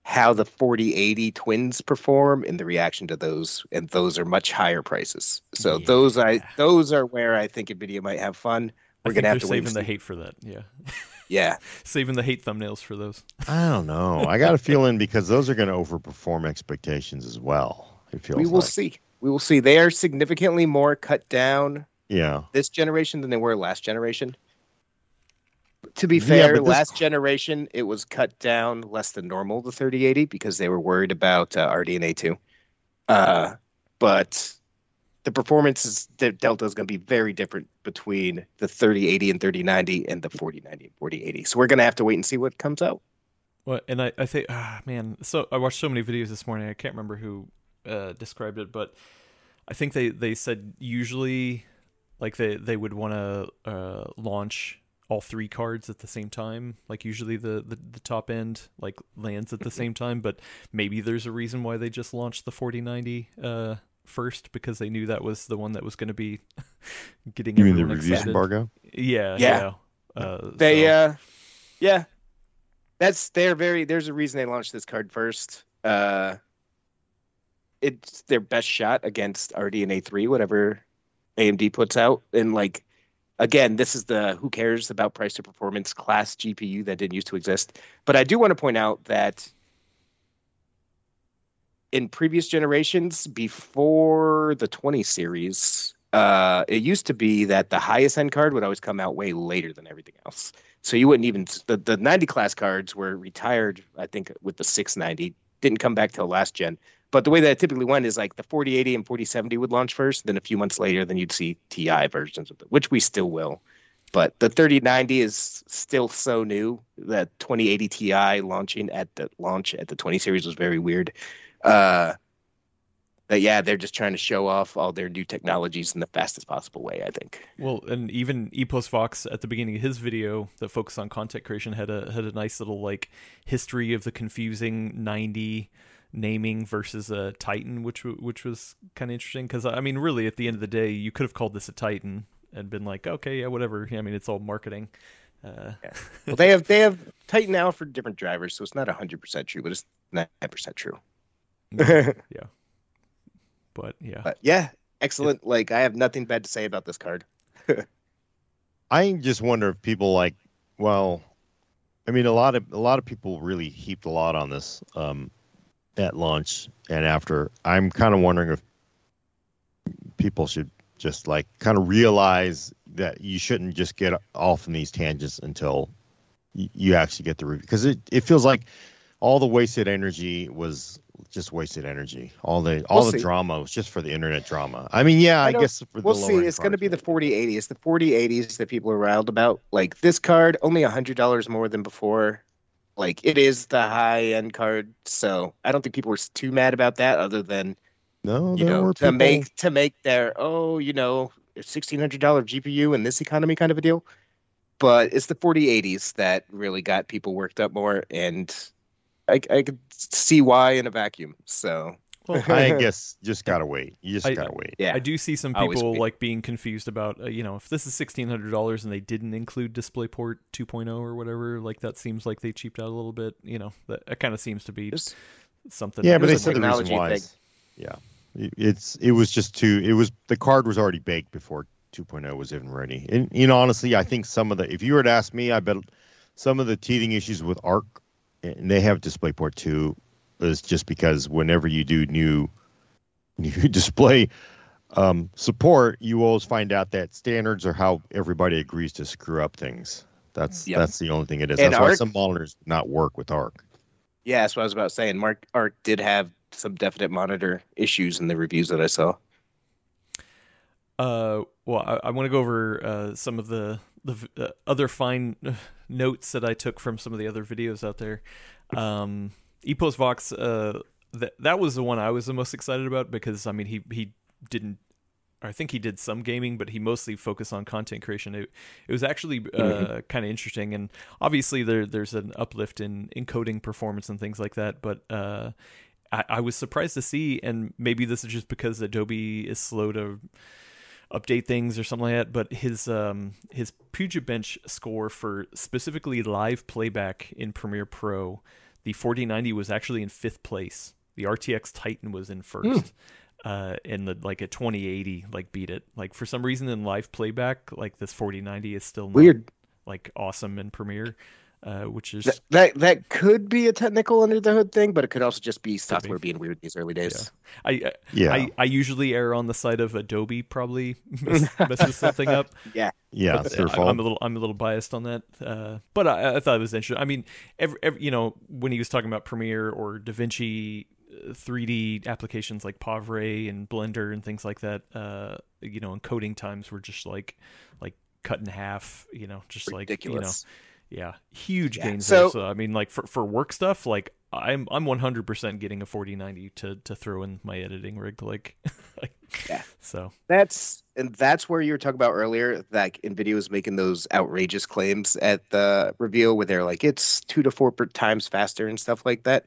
how the 4080 twins perform in the reaction to those and those are much higher prices so yeah. those i those are where i think nvidia might have fun We're think gonna have to saving the hate for that. Yeah, Yeah, saving the hate thumbnails for those. I don't know. I got a feeling because those are going to overperform expectations as well. It feels we will like. see. We will see. They are significantly more cut down Yeah. this generation than they were last generation. To be Yeah, fair, but this- last generation it was cut down less than normal the 3080 because they were worried about uh, RDNA 2. Uh, but the performance is the delta is going to be very different between the 3080 and 3090 and the 4090 and 4080. So we're going to have to wait and see what comes out. Well, and I, I think, ah, man, so I watched so many videos this morning. I can't remember who uh, described it, but I think they, they said usually, like they they would want to uh, launch all three cards at the same time. Like usually the, the the top end like lands at the same time, but maybe there's a reason why they just launched the 4090 uh, first because they knew that was the one that was going to be getting You mean the everyone reviews excited. embargo? Yeah, Yeah. yeah. Uh, They so- uh yeah. That's they're very there's a reason they launched this card first. Uh it's their best shot against RDNA 3 whatever AMD puts out and like again this is the who cares about price to performance class GPU that didn't used to exist. But I do want to point out that in previous generations before the 20 series uh it used to be that the highest end card would always come out way later than everything else. So you wouldn't even the, the 90 class cards were retired i think with the 690 didn't come back till last gen. But the way that it typically went is like the 4080 and 4070 would launch first then a few months later then you'd see ti versions of it which we still will. But the 3090 is still so new that 2080 ti launching at the launch at the 20 series was very weird uh that yeah, they're just trying to show off all their new technologies in the fastest possible way. I think. Well, and even EposVox at the beginning of his video that focused on content creation had a had a nice little like history of the confusing 90 naming versus a Titan, which which was kind of interesting because I mean, really, at the end of the day, you could have called this a Titan and been like, okay, yeah, whatever. I mean, it's all marketing. Uh, Well, they have they have Titan now for different drivers, so it's not hundred percent true, but it's nine percent true. but yeah, But yeah, Yeah. excellent. Like I have nothing bad to say about this card. I just wonder if people like, well, I mean, a lot of a lot of people really heaped a lot on this um, at launch and after. I'm kind of wondering if people should just like kind of realize that you shouldn't just get off in these tangents until you actually get the review because it, it feels like all the wasted energy was just wasted energy. All the all We'll the see. drama was just for the internet drama. I mean, yeah, I I, guess for We'll the see. It's going to be the maybe. 4080. It's the 4080s that people are riled about. Like this card, only hundred dollars more than before. Like it is the high end card, so I don't think people were too mad about that. Other than No, you know to people. make to make their oh you know sixteen hundred dollar GPU in this economy kind of a deal. But it's the 4080s that really got people worked up more, and I, I could see why in a vacuum. So well, I guess just gotta wait. You just I- gotta wait. yeah, I do see some people be. like being confused about, uh, you know, if this is sixteen hundred dollars and they didn't include DisplayPort 2.0 or whatever, like that seems like they cheaped out a little bit. You know, that, that kind of seems to be Just- something. Yeah, but they There's said the reason technology why. is- Yeah, It- it's it was just too. It was the card was already baked before 2.0 was even ready. And you know, honestly, I think some of the if you were to ask me, I bet some of the teething issues with Arc, and they have DisplayPort 2, is just because whenever you do new new display um, support, you always find out that standards are how everybody agrees to screw up things. That's Yep. that's the only thing it is. And That's why some monitors not work with Arc. yeah, that's what I was about saying. Mark Arc did have some definite monitor issues in the reviews that I saw. Uh, well, I, I want to go over uh, some of the the uh, other fine uh, notes that I took from some of the other videos out there. Um, EposVox, uh, that that was the one I was the most excited about because I mean he he didn't. I think he did some gaming, but he mostly focused on content creation. It, it was actually uh, kind of interesting, and obviously there there's an uplift in encoding performance and things like that. But uh, I, I was surprised to see, and maybe this is just because Adobe is slow to update things or something like that. But his um his PugetBench score for specifically live playback in Premiere Pro, the 4090 was actually in fifth place. The RTX Titan was in first. uh, and the like a 2080 like beat it. Like for some reason in live playback, like this 4090 is still not, Weird. like awesome in Premiere, uh, which is That, that that could be a technical under the hood thing, but it could also just be be. software being weird these early days. I I, Yeah, I I usually err on the side of Adobe probably mess, messes something up. Yeah. yeah, But it's their I- fault. I'm a little I'm a little biased on that, uh, but I, I thought it was interesting. I mean, every, every you know when he was talking about Premiere or DaVinci uh, 3D applications like Pavre and Blender and things like that, uh, you know, encoding times were just like like cut in half. You know, just like you know, Ridiculous. Yeah, huge Yeah, gains so- there. So I mean, like for for work stuff, like I'm I'm 100% getting a 4090 to to throw in my editing rig, like, like Yeah. So That's and that's where you were talking about earlier that Nvidia was making those outrageous claims at the reveal where they're like it's two to four times faster and stuff like that.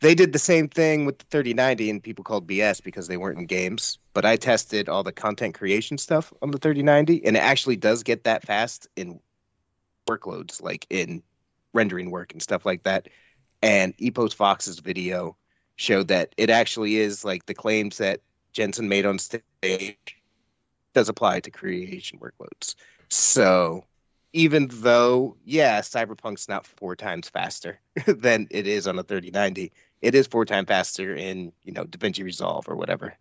They did the same thing with the 3090 and people called BS because they weren't in games. But I tested all the content creation stuff on the 3090 and it actually does get that fast in workloads like in rendering work and stuff like that. And EposVox's video showed that it actually is like the claims that Jensen made on stage does apply to creation workloads. So even though, yeah, Cyberpunk's not four times faster than it is on a 3090, it is four times faster in, you know, DaVinci Resolve or whatever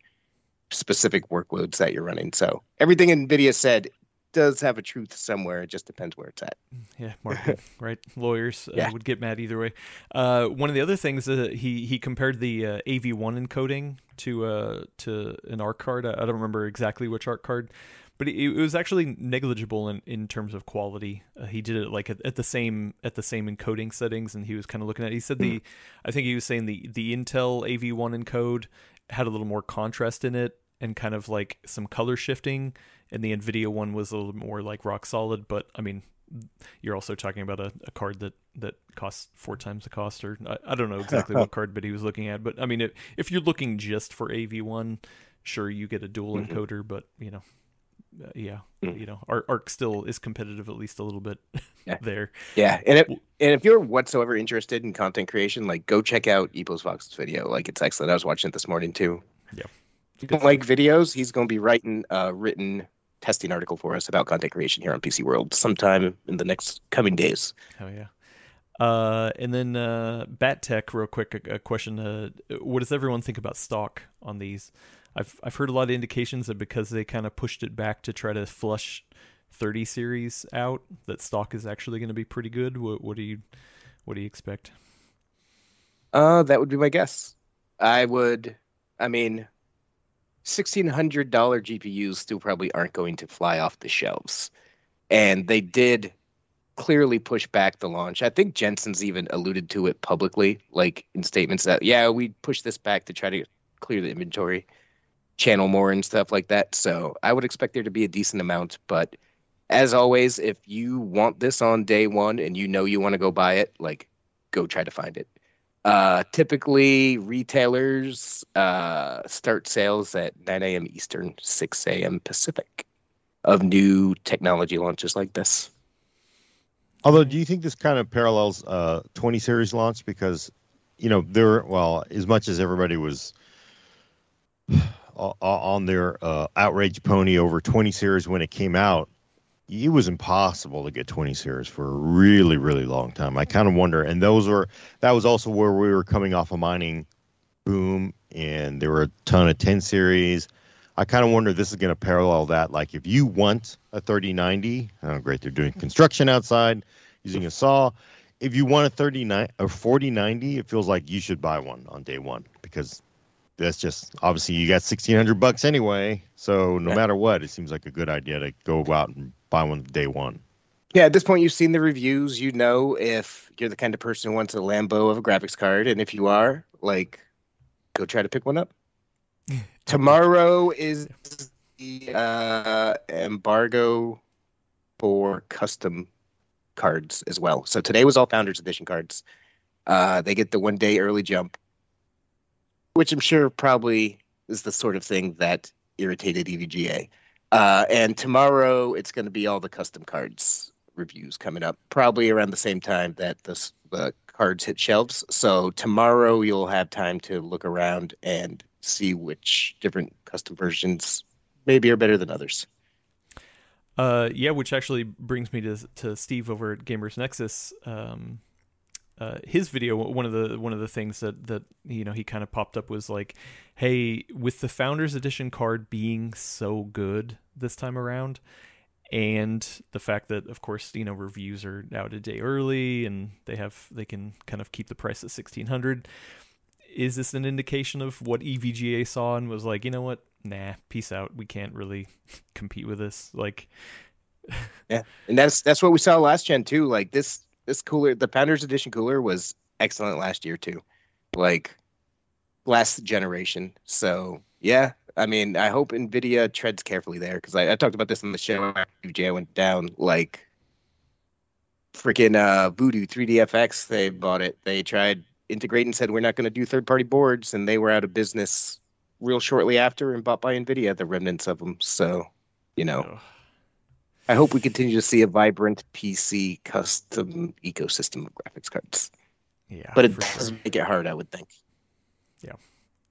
specific workloads that you're running. So everything NVIDIA said does have a truth somewhere. It just depends where it's at. Yeah, marketing, right? Lawyers uh, Yeah. would get mad either way. Uh, one of the other things uh, he he compared the uh, AV1 encoding to uh, to an ARC card. I, I don't remember exactly which ARC card, but it, it was actually negligible in, in terms of quality. Uh, he did it like at, at the same at the same encoding settings, and he was kind of looking at. He said the, I think he was saying the the Intel AV1 encode had a little more contrast in it and kind of like some color shifting and the nvidia one was a little more like rock solid but i mean you're also talking about a, a card that that costs four times the cost or I, I don't know exactly what card but he was looking at but i mean if, if you're looking just for av1 sure you get a dual Mhm. encoder but you know uh, yeah Mm. you know arc, arc still is competitive at least a little bit Yeah. there Yeah, and if and if you're whatsoever interested in content creation, like go check out EposVox's video. Like it's excellent. I was watching it this morning too. Yeah. If you don't like videos, he's going to be writing a written testing article for us about content creation here on PC World sometime in the next coming days. Oh yeah. Uh, and then uh, Bat Tech, real quick, a, a question: uh, What does everyone think about stock on these? I've I've heard a lot of indications that because they kind of pushed it back to try to flush 30 series out, that stock is actually going to be pretty good. What, what do you what do you expect? Uh, that would be my guess. I would. I mean, sixteen hundred dollar GPUs still probably aren't going to fly off the shelves, and they did clearly push back the launch. I think Jensen's even alluded to it publicly, like in statements that yeah, we pushed this back to try to clear the inventory, channel more and stuff like that. So I would expect there to be a decent amount, but. As always, if you want this on day one and you know you want to go buy it, like go try to find it. Uh, typically, retailers uh, start sales at 9 a.m. Eastern, 6 a.m. Pacific of new technology launches like this. Although, do you think this kind of parallels uh 20 series launch because you know there well as much as everybody was on their uh, outrage pony over 20 series when it came out, it was impossible to get 20 series for a really really long time. I kind of wonder, and those were that was also where we were coming off a mining boom, and there were a ton of 10 series. I kind of wonder if this is going to parallel that. Like, if you want a 3090, oh, great, they're doing construction outside using a saw. If you want a 39 or 4090, it feels like you should buy one on day one because that's just obviously you got 1600 bucks anyway. So no Yeah. matter what, it seems like a good idea to go out and buy one day one. Yeah, at this point, you've seen the reviews. You know if you're the kind of person who wants a Lambo of a graphics card, and if you are, like, go try to pick one up. Tomorrow is the uh, embargo for custom cards as well. So today was all Founders Edition cards. Uh, they get the one day early jump, which I'm sure probably is the sort of thing that irritated EVGA. Uh, and tomorrow it's going to be all the custom cards reviews coming up, probably around the same time that the s- the cards hit shelves. So tomorrow you'll have time to look around and see which different custom versions maybe are better than others. Uh, yeah, which actually brings me to to Steve over at Gamers Nexus. Um, uh, his video, one of the one of the things that that you know he kind of popped up was like, hey, with the Founders Edition card being so good this time around, and the fact that of course you know reviews are out a day early and they have they can kind of keep the price at sixteen hundred. Is this an indication of what EVGA saw and was like, you know what, nah, peace out. We can't really compete with this. Like, yeah, and that's that's what we saw last gen too. Like this this cooler, the Founders Edition cooler was excellent last year too, like last generation. So yeah, I mean, I hope Nvidia treads carefully there because I, I, talked about this on the show after went down. Like freaking uh, Voodoo 3DFX, they bought it. They tried integrate and said we're not going to do third party boards, and they were out of business real shortly after and bought by Nvidia, the remnants of them. So, you know, I hope we continue to see a vibrant PC custom ecosystem of graphics cards. Yeah, but it does sure. make it hard, I would think. Yeah.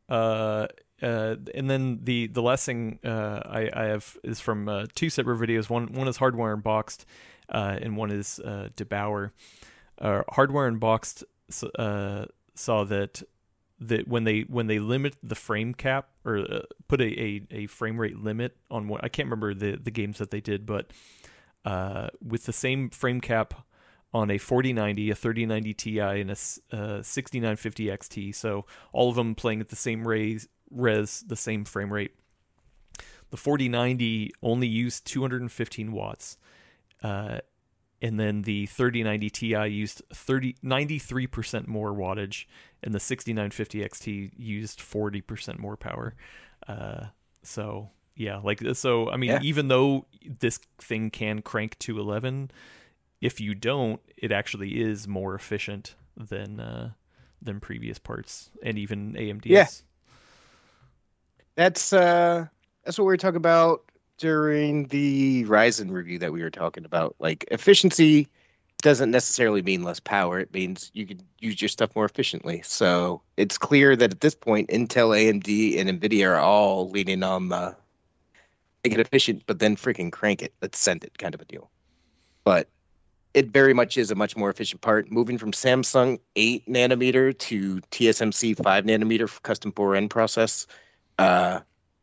Uh, uh, and then the the last thing uh, I, I have is from uh, two separate videos. One one is Hardware Unboxed, uh, and one is uh, der8auer. Uh, Hardware Unboxed uh, saw that that when they when they limit the frame cap or uh, put a, a, a, frame rate limit on what I can't remember the the games that they did, but uh, with the same frame cap on a 4090, a 3090 Ti, and a uh, 6950 XT, so all of them playing at the same res, res, the same frame rate. The 4090 only used 215 watts. Uh, and then the 3090 Ti used 30 93% more wattage, and the 6950 XT used 40% more power. Uh, so yeah, like so. I mean, yeah. even though this thing can crank to 11, if you don't, it actually is more efficient than uh, than previous parts and even AMD's. Yeah, that's uh, that's what we were talking about during the Ryzen review that we were talking about. Like efficiency doesn't necessarily mean less power. It means you can use your stuff more efficiently. So it's clear that at this point, Intel, AMD, and NVIDIA are all leaning on the make it efficient, but then freaking crank it. Let's send it kind of a deal. But it very much is a much more efficient part. Moving from Samsung 8 nanometer to TSMC 5 nanometer custom 4N process, uh,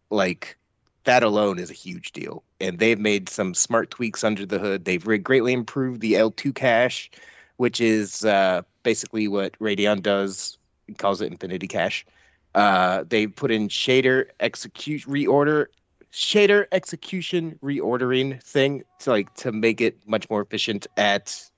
like that alone is a huge deal. And they've made some smart tweaks under the hood. They've greatly improved the L2 cache, which is uh, basically what Radeon does. It calls it Infinity Cache. Uh, they put in shader execute reorder shader execution reordering thing to like to make it much more efficient at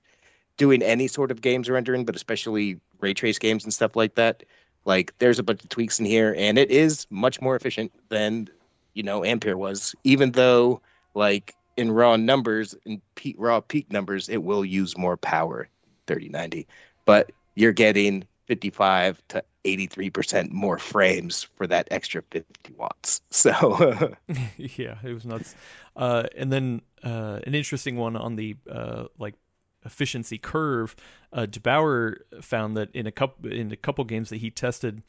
doing any sort of games rendering, but especially ray trace games and stuff like that. Like there's a bunch of tweaks in here, and it is much more efficient than you know Ampere was, even though like in raw numbers in raw peak numbers, it will use more power, 3090, but you're getting 55 to 83% more frames for that extra 50 watts. So yeah, it was nuts. Uh, and then uh, an interesting one on the uh, like efficiency curve, uh, der8auer found that in a couple in a couple games that he tested,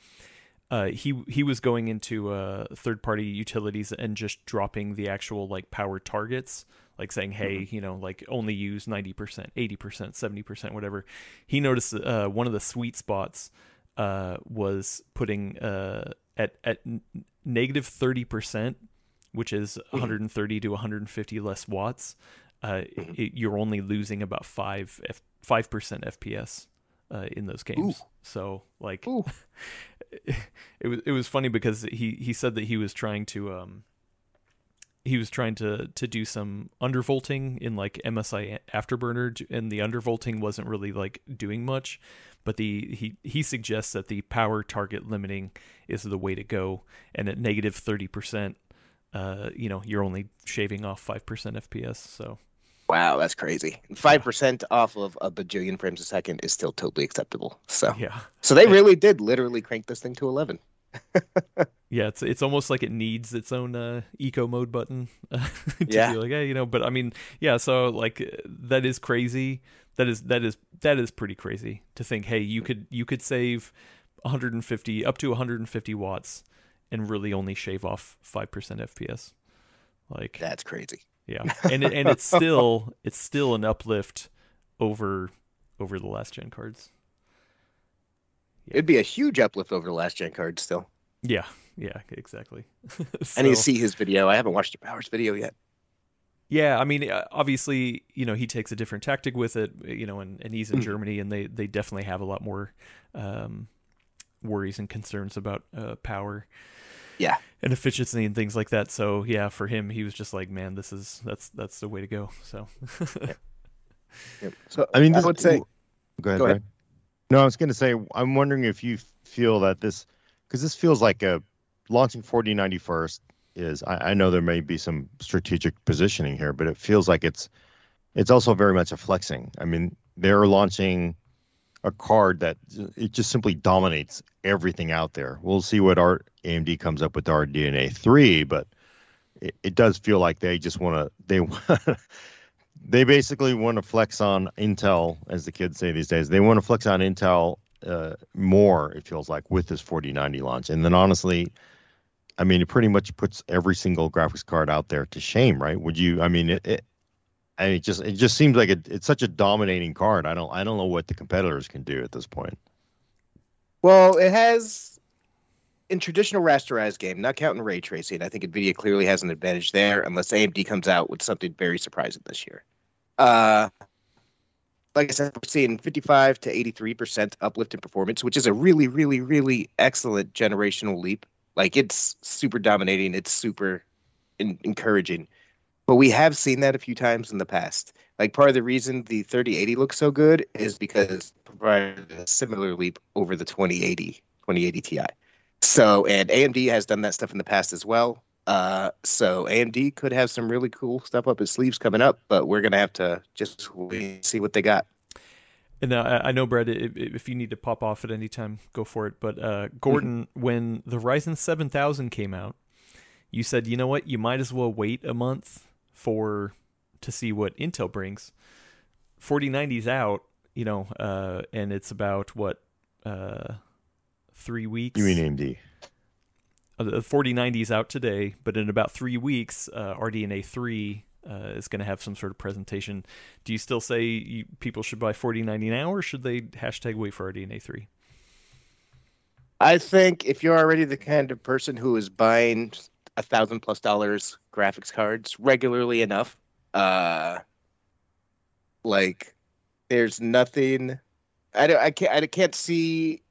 uh, he he was going into uh, third party utilities and just dropping the actual like power targets, like saying, hey, mm-hmm. you know, like only use ninety percent, eighty percent, seventy percent, whatever. He noticed uh, one of the sweet spots uh, was putting uh, at at negative thirty percent, which is mm-hmm. one hundred and thirty to one hundred and fifty less watts. Uh, mm-hmm. it, you're only losing about five five percent FPS uh, in those games. Ooh. So like, it was it was funny because he he said that he was trying to um he was trying to to do some undervolting in like MSI Afterburner, and the undervolting wasn't really like doing much. But the he he suggests that the power target limiting is the way to go, and at negative thirty percent, uh, you know, you're only shaving off five percent FPS. So Wow, that's crazy. Five percent off of a bajillion frames a second is still totally acceptable. So yeah, so they really did literally crank this thing to eleven. yeah, it's it's almost like it needs its own uh, eco mode button. to yeah, like, hey, you know. But I mean, yeah. So like that is crazy That is that is that is pretty crazy to think. Hey, you could you could save 150 up to 150 watts and really only shave off five percent FPS. Like That's crazy. Yeah, and it, and it's still it's still an uplift over over the last gen cards. It'd be a huge uplift over the last gen cards still. Yeah, yeah, exactly. I need to see his video. I haven't watched Powers video yet. Yeah, I mean, uh, obviously, you know, he takes a different tactic with it, you know, and, and he's in Mhm. Germany, and they they definitely have a lot more um, worries and concerns about uh, power, Yeah. and efficiency and things like that. So yeah, for him, he was just like, man, this is that's that's the way to go. So So I mean, I this, would say Go ahead. Go ahead. No, I was going to say, I'm wondering if you feel that this, because this feels like a launching 4090 first is. I, I know there may be some strategic positioning here, but it feels like it's, it's also very much a flexing. I mean, they're launching a card that it just simply dominates everything out there. We'll see what our AMD comes up with RDNA three, but it, it does feel like they just want to they they basically want to flex on Intel, as the kids say these days. They want to flex on Intel uh, more. It feels like with this 4090 launch, and then honestly, I mean, it pretty much puts every single graphics card out there to shame, right? Would you? I mean, it. it I mean, it just it just seems like it, it's such a dominating card. I don't I don't know what the competitors can do at this point. Well, it has in traditional rasterized game, not counting ray tracing. I think Nvidia clearly has an advantage there, unless AMD comes out with something very surprising this year. Uh, like I said, we're seeing 55 to 83 percent uplift in performance, which is a really, really, really excellent generational leap. Like it's super dominating. It's super in- encouraging. But we have seen that a few times in the past. Like part of the reason the 3080 looks so good is because it provided a similar leap over the 2080 2080 Ti. So and AMD has done that stuff in the past as well. Uh, so AMD could have some really cool stuff up its sleeves coming up, but we're gonna have to just wait and see what they got. And uh, I know, Brad, if, if you need to pop off at any time, go for it. But uh, Gordon, when the Ryzen 7000 came out, you said, you know what, you might as well wait a month for to see what Intel brings. 4090's out, you know, uh, and it's about what uh, three weeks. You mean AMD? Uh, the 4090 is out today, but in about three weeks, uh, RDNA 3 uh, is going to have some sort of presentation. Do you still say you, people should buy 4090 now, or should they hashtag wait for RDNA 3? I think if you're already the kind of person who is buying a thousand plus dollars graphics cards regularly enough, uh, like there's nothing. I don't. I can't. I can't see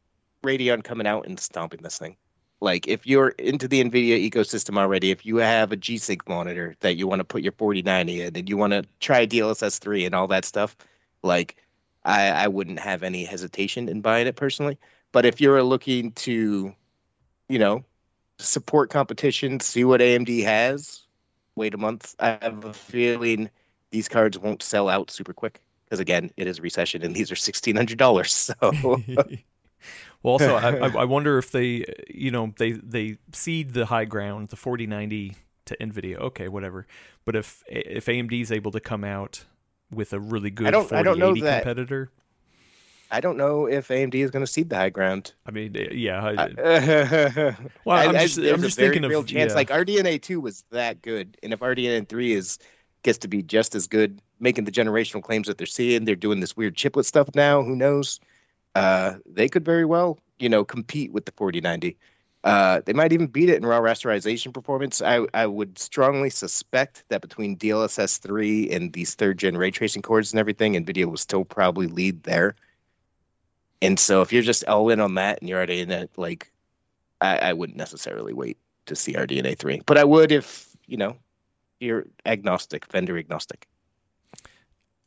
Radeon coming out and stomping this thing. Like if you're into the Nvidia ecosystem already, if you have a G-Sync monitor that you want to put your 4090 in, and you want to try DLSS 3 and all that stuff, like I, I wouldn't have any hesitation in buying it personally. But if you're looking to, you know, support competition, see what AMD has, wait a month. I have a feeling these cards won't sell out super quick because again, it is recession and these are sixteen hundred dollars. So well, also, I, I wonder if they, you know, they they cede the high ground, the 4090 to Nvidia. Okay, whatever. But if if AMD is able to come out with a really good don't- I don't know 4080 that. competitor, I don't know if AMD is going to cede the high ground. I mean, eh, yeah. I, I, well, I'm I- just, there's I'm just thinking real of chance. yeah. Like RDNA two was that good, and if RDNA three is gets to be just as good, making the generational claims that they're seeing, they're doing this weird chiplet stuff now. Who knows? Uh, they could very well, you know, compete with the 4090. Uh, they might even beat it in raw rasterization performance. I, I would strongly suspect that between DLSS 3 and these third gen ray tracing cores and everything, NVIDIA will still probably lead there. And so if you're just all in on that and you're already in it, like, I, I wouldn't necessarily wait to see RDNA 3. But I would if, you know, you're agnostic, vendor agnostic.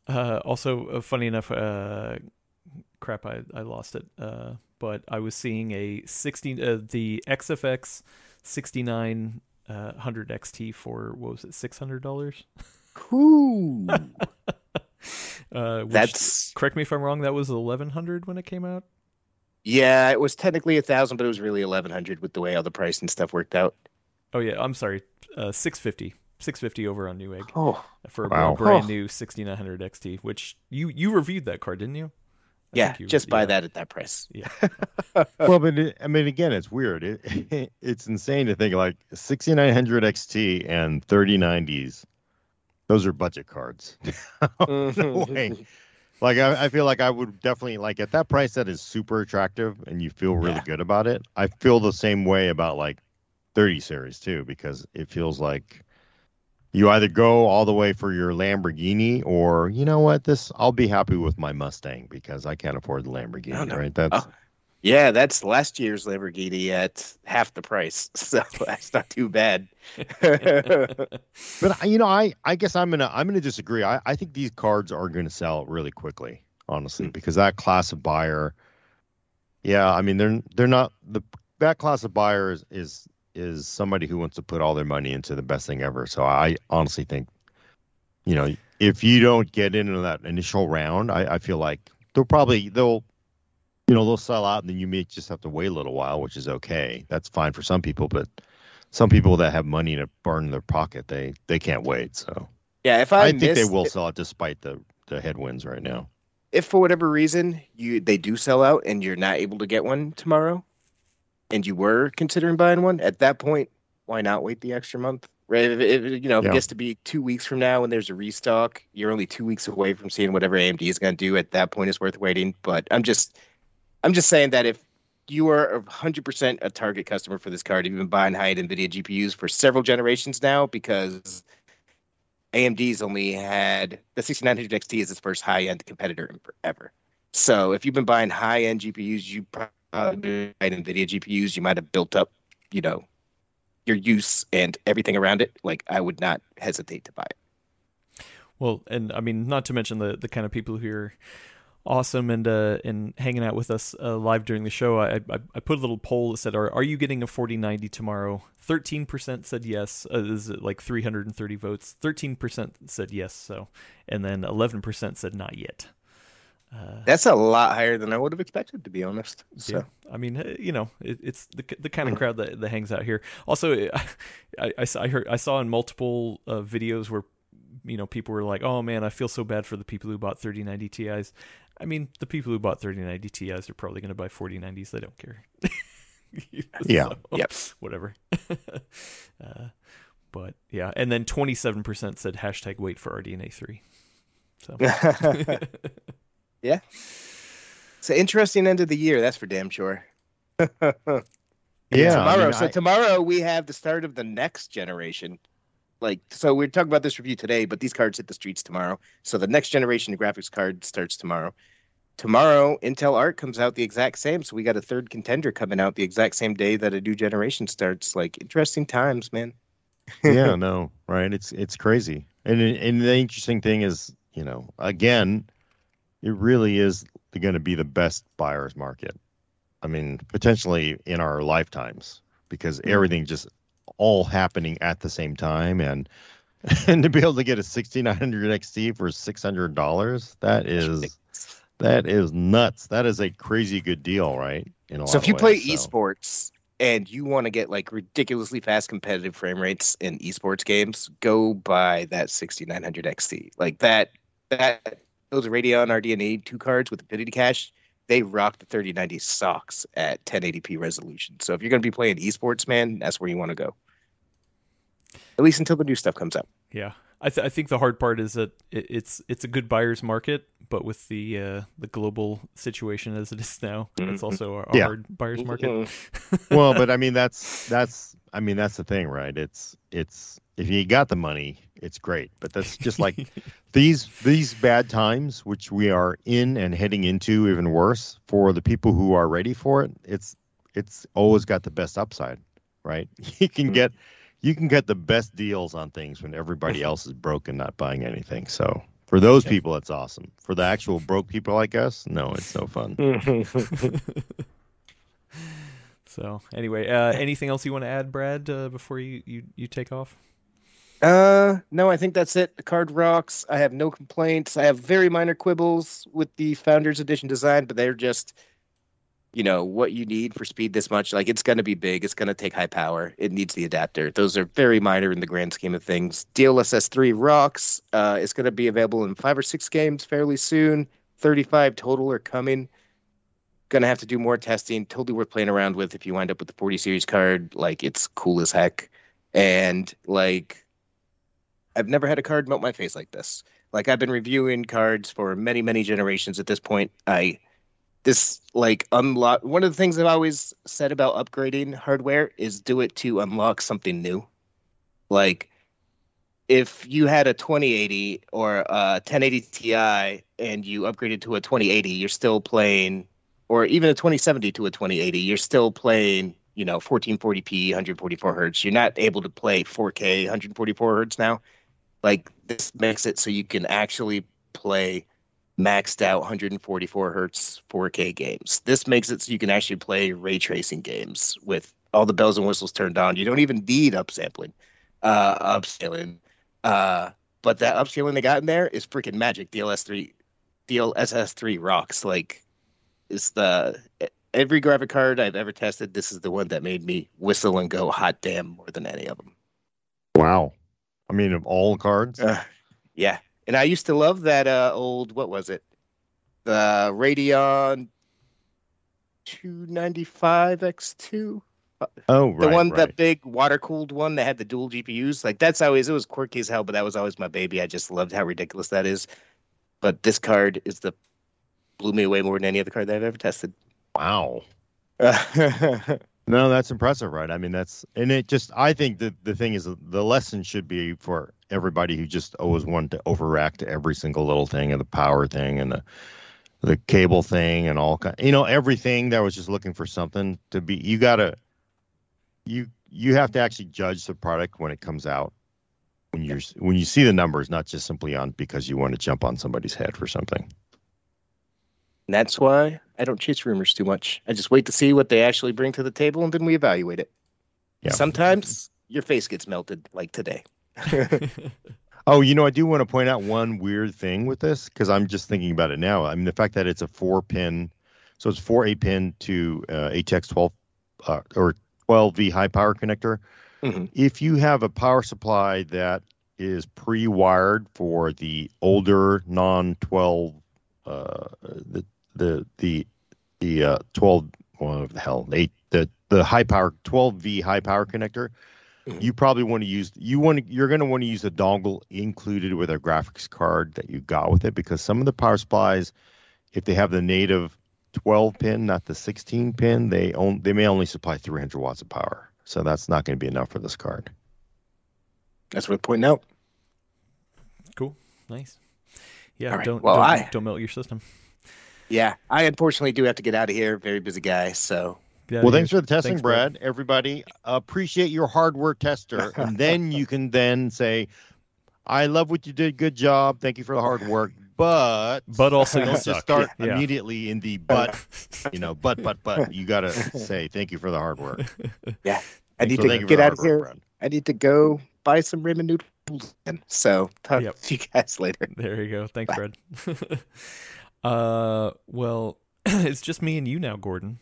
Uh, also, uh, funny enough, uh, crap, I, I lost it. Uh, but I was seeing a 16, uh, the XFX 6900 XT for, what was it, $600? Ooh. Uh, which, That's correct me if I'm wrong, that was 1100 when it came out? yeah, it was technically a thousand, but it was really eleven hundred with the way all the price and stuff worked out. Oh, yeah, I'm sorry, uh, 650 650 over on Newegg Oh, for a brand Oh. new 6900 XT, which you you reviewed that card, didn't you? I yeah, you- just buy yeah. that at that price. Yeah. well, but it, I mean, again, it's weird. It, it's insane to think like 6900 XT and 3090s. Those are budget cards. Mm-hmm. no way. Like I, I feel like I would definitely like at that price that is super attractive and you feel really Yeah. good about it. I feel the same way about like 30 series too because it feels like you either go all the way for your Lamborghini or you know what this I'll be happy with my Mustang because I can't afford the Lamborghini, Oh, no. right? That's Oh. Yeah, that's last year's Lamborghini at half the price, so that's not too bad. But you know, I I guess I'm gonna I'm gonna disagree. I, I think these cards are gonna sell really quickly, honestly, Hmm. because that class of buyer, yeah, I mean they're they're not the that class of buyer is is, is somebody who wants to put all their money into the best thing ever. So I honestly think, you know, if you don't get into that initial round, I, I feel like they'll probably they'll you know they'll sell out and then you may just have to wait a little while, which is okay. That's fine for some people, but some people that have money to burn in their pocket, they they can't wait. So yeah, if I, I, think they will sell out despite the the headwinds right now. if for whatever reason you they do sell out and you're not able to get one tomorrow, and you were considering buying one, at that point, why not wait the extra month? Right? If, if, you know, Yeah. it gets to be two weeks from now and there's a restock, you're only two weeks away from seeing whatever AMD is going to do. At that point, it's worth waiting. But I'm just, I'm just saying that if you are 100% a target customer for this card, you've been buying high-end NVIDIA GPUs for several generations now because AMD's only had the 6900 XT is its first high-end competitor in forever. So if you've been buying high-end GPUs, you probably buying NVIDIA GPUs, you might have built up, you know, your use and everything around it. Like I would not hesitate to buy it. Well, and I mean, not to mention the the kind of people who are awesome and uh and hanging out with us uh, live during the show. I, I I put a little poll that said, "Are are you getting a 4090 tomorrow?" Thirteen percent said yes. Uh, is it like 330 votes? Thirteen percent said yes. So, and then eleven percent said not yet. Uh, That's a lot higher than I would have expected, to be honest. So yeah. I mean, you know, it, it's the the kind of Mhm. crowd that, that hangs out here. Also, I, I, I heard I saw in multiple uh, videos where you know people were like, "Oh man, I feel so bad for the people who bought 3090 Ti's." I mean, the people who bought 3090 Ti's are probably going to buy 4090s. They don't care. Yeah. So, Yep. Whatever. uh, but yeah, and then 27% said hashtag wait for RDNA three. So yeah, it's an interesting end of the year. That's for damn sure. Yeah, tomorrow. I mean, so I- tomorrow we have the start of the next generation. Like, so we're talking about this review today, but these cards hit the streets tomorrow. So the next generation of graphics card starts tomorrow. Tomorrow, Intel Arc comes out the exact same. So we got a third contender coming out the exact same day that a new generation starts. Like, interesting times, man. yeah, no, right? It's it's crazy, and and the interesting thing is, you know, again, it really is going to be the best buyer's market. I mean, potentially in our lifetimes, because Mhm. everything just all happening at the same time, and and to be able to get a 6900 XT for six hundred dollars, that is that is nuts. That is a crazy good deal, right? So if you play ways, so. esports and you want to get like ridiculously fast competitive frame rates in esports games, go buy that 6900 XT. Like that, that those Radeon RDNA two cards with Infinity Cache, they rock the 3090 socks at 1080p resolution. So if you're going to be playing esports, man, that's where you want to go. At least until the new stuff comes out. Yeah, I, th- I think the hard part is that it, it's it's a good buyer's market, but with the uh, the global situation as it is now, it's Mhm. also a, a Yeah. hard buyer's market. Mhm. well, but I mean that's that's I mean that's the thing, right? It's it's if you got the money, it's great. But that's just like these these bad times which we are in and heading into even worse for the people who are ready for it. It's it's always got the best upside, right? You can get you can get the best deals on things when everybody else is broke and not buying anything. So for those Yeah. people, it's awesome. For the actual broke people like us, no, it's no fun. so anyway, uh, anything else you want to add, Brad, uh, before you, you, you take off? Uh, no, I think that's it. The card rocks. I have no complaints. I have very minor quibbles with the Founders Edition design, but they're just you know what you need for speed this much. Like it's going to be big. It's going to take high power. It needs the adapter. Those are very minor in the grand scheme of things. Dlss 3 rocks. Uh, is going to be available in five or six games fairly soon. 35 total are coming. Going to have to do more testing. Totally worth playing around with if you wind up with the 40 series card. Like it's cool as heck. And like i've never had a card melt my face like this like i've been reviewing cards for many many generations at this point i this like unlock one of the things I've always said about upgrading hardware is do it to unlock something new. Like if you had a 2080 or a 1080 Ti and you upgraded to a 2080, you're still playing or even a 2070 to a 2080, you're still playing, you know, 1440p, 144 hertz. You're not able to play 4K, 144 hertz now. Like this makes it so you can actually play maxed out 144 hertz 4K games. This makes it so you can actually play ray tracing games with all the bells and whistles turned on. You don't even need upsampling, uh, upscaling. Uh, but that upscaling they got in there is freaking magic. DLS3, DLSS3 rocks. Like, it's the every graphic card I've ever tested. This is the one that made me whistle and go hot damn more than any of them. Wow. I mean, of all cards. Uh, yeah, and I used to love that uh, old what was it? The Radeon 295 X2. Oh, right. The one, right. the big water cooled one that had the dual GPUs. Like that's always it was quirky as hell, but that was always my baby. I just loved how ridiculous that is. But this card is the blew me away more than any other card that I've ever tested. Wow. No, that's impressive, right? I mean, that's and it just. I think that the thing is, the lesson should be for everybody who just always wanted to overreact to every single little thing and the power thing and the the cable thing and all kind. You know, everything that was just looking for something to be. You gotta. You you have to actually judge the product when it comes out. When you're when you see the numbers, not just simply on because you want to jump on somebody's head for something. That's why I don't chase rumors too much. I just wait to see what they actually bring to the table and then we evaluate it. Yeah. Sometimes your face gets melted, like today. Oh, you know, I do want to point out one weird thing with this because I'm just thinking about it now. I mean, the fact that it's a four pin, so it's four eight pin to uh, ATX 12 uh, or 12V high power connector. Mhm. If you have a power supply that is pre wired for the older non 12, uh, the the the the uh, 12, well, the hell, eight, the the high power 12V high power connector Mhm. you probably want to use you want to you're going to want to use a dongle included with a graphics card that you got with it because some of the power supplies if they have the native 12 pin not the 16 pin they own they may only supply 300 watts of power so that's not going to be enough for this card That's worth pointing out. Cool. Nice. Yeah. All right. Don't Well, don't, I- don't melt your system. Yeah, I unfortunately do have to get out of here. Very busy guy. So well yeah. thanks for the testing Thanks, Brad. brad everybody appreciate your hardware tester and then you can then say i love what you did good job thank you for the hard work but But also you don't just start Yeah. immediately in the but you know but but but you got to say thank you for the hard work Yeah, I need So to thank you for get out of here. Brad. I need to go buy some ramen noodles. So talk Yep. to you guys later. There you go. Thanks, Fred. Uh, well, it's just me and you now, Gordon.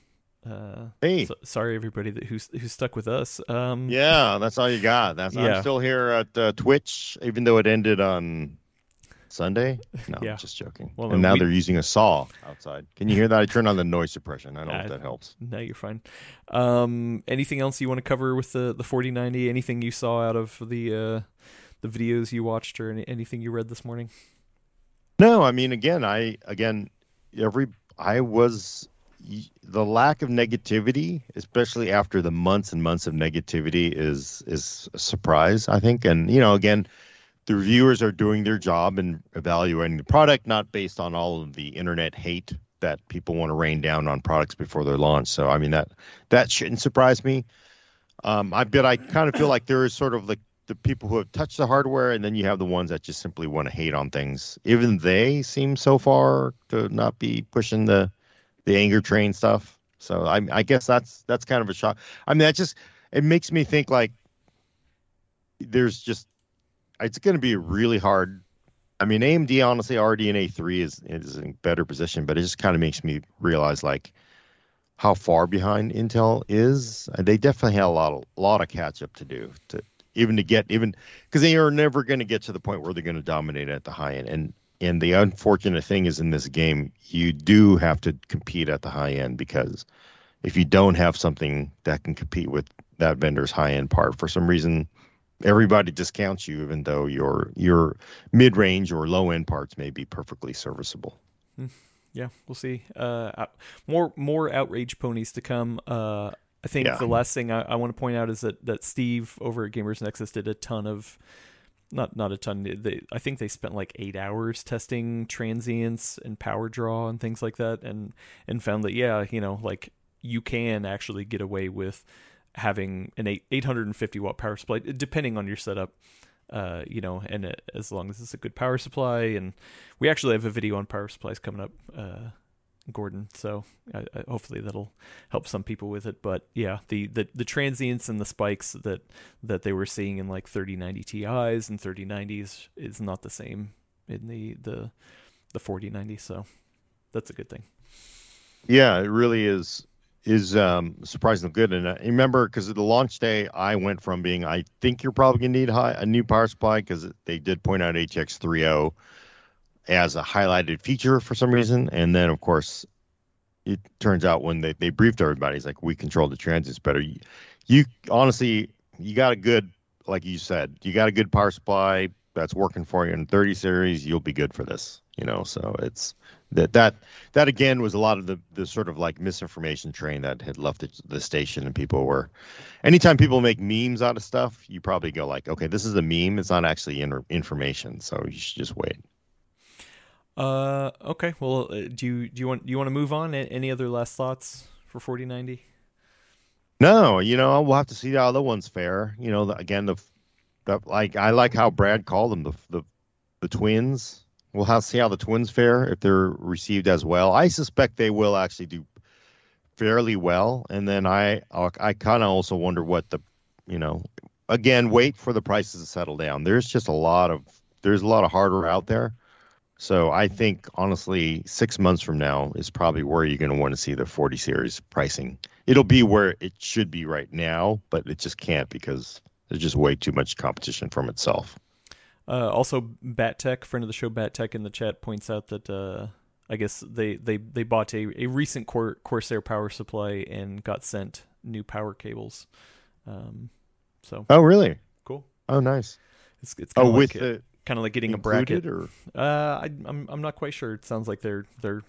Uh, hey so, sorry everybody that who's who's stuck with us. Um, Yeah, that's all you got. That's Yeah. I'm still here at uh, Twitch, even though it ended on Sunday. No, Yeah. Just joking. Well, and now we- they're using a saw outside. Can you hear that? I turned on the noise suppression. I don't know I- if that helps. No, you're fine. Um, anything else you want to cover with the the 4090? Anything you saw out of the uh, the videos you watched, or any, anything you read this morning? No, I mean, again, I again, every I was the lack of negativity, especially after the months and months of negativity, is is a surprise. I think, and you know, again, the reviewers are doing their job and evaluating the product, not based on all of the internet hate that people want to rain down on products before they're launched. So, I mean that that shouldn't surprise me. Um, I bet I kind of feel like there is sort of like the people who have touched the hardware, and then you have the ones that just simply want to hate on things. Even they seem so far to not be pushing the the anger train stuff. So I, I guess that's that's kind of a shock. I mean, that just it makes me think like there's just it's going to be really hard. I mean, AMD honestly, RDNA three is is in better position, but it just kind of makes me realize like how far behind Intel is. They definitely had a lot of lot of catch up to do to even to get even because they are never going to get to the point where they're going to dominate at the high end. And and the unfortunate thing is in this game, you do have to compete at the high end because if you don't have something that can compete with that vendor's high end part for some reason everybody discounts you even though your your mid range or low end parts may be perfectly serviceable. Hmm. Yeah, we'll see. Uh, more more outrage ponies to come. Uh, I think yeah. the last thing I, I want to point out is that that Steve over at Gamers Nexus did a ton of not not a ton. They, I think they spent like eight hours testing transients and power draw and things like that, and and found that yeah, you know, like you can actually get away with having an eight, 850 watt power supply, depending on your setup. Uh, you know, and it, as long as it's a good power supply, and we actually have a video on power supplies coming up, uh, Gordon. So I, I, hopefully that'll help some people with it. But yeah, the, the the transients and the spikes that that they were seeing in like 3090 Ti's and 3090s is not the same in the the the 4090. So that's a good thing. Yeah, it really is is um, surprisingly good. And uh, remember, because the launch day, I went from being, I think you're probably to need high, a new power supply because they did point out ATX 3.0 as a highlighted feature for some reason. And then, of course, it turns out when they, they briefed everybody, it's like, we control the transients better. You, you honestly, you got a good, like you said, you got a good power supply that's working for you in 30 series, you'll be good for this, you know? So it's, that that that again was a lot of the the sort of like misinformation train that had left the, the station and people were anytime people make memes out of stuff you probably go like okay this is a meme it's not actually in, information so you should just wait uh okay well uh, do you do you want do you want to move on any other last thoughts for 4090 no you know we'll have to see how the ones fare you know the, again the, the like i like how brad called them the the, the twins We'll have to see how the Twins fare if they're received as well. I suspect they will actually do fairly well, and then I I kind of also wonder what the you know again wait for the prices to settle down. There's just a lot of there's a lot of hardware out there. So I think honestly, six months from now is probably where you're going to want to see the 40 series pricing. It'll be where it should be right now, but it just can't because there's just way too much competition from itself. Uh, also, BatTech, friend of the show, Bat Tech in the chat points out that uh, I guess they, they, they bought a, a recent Cor- Corsair power supply and got sent new power cables. Um, so oh really cool. Oh nice. It's it's oh, with like with kind of like getting a bracket. Or uh, I, I'm I'm not quite sure. It sounds like they're they're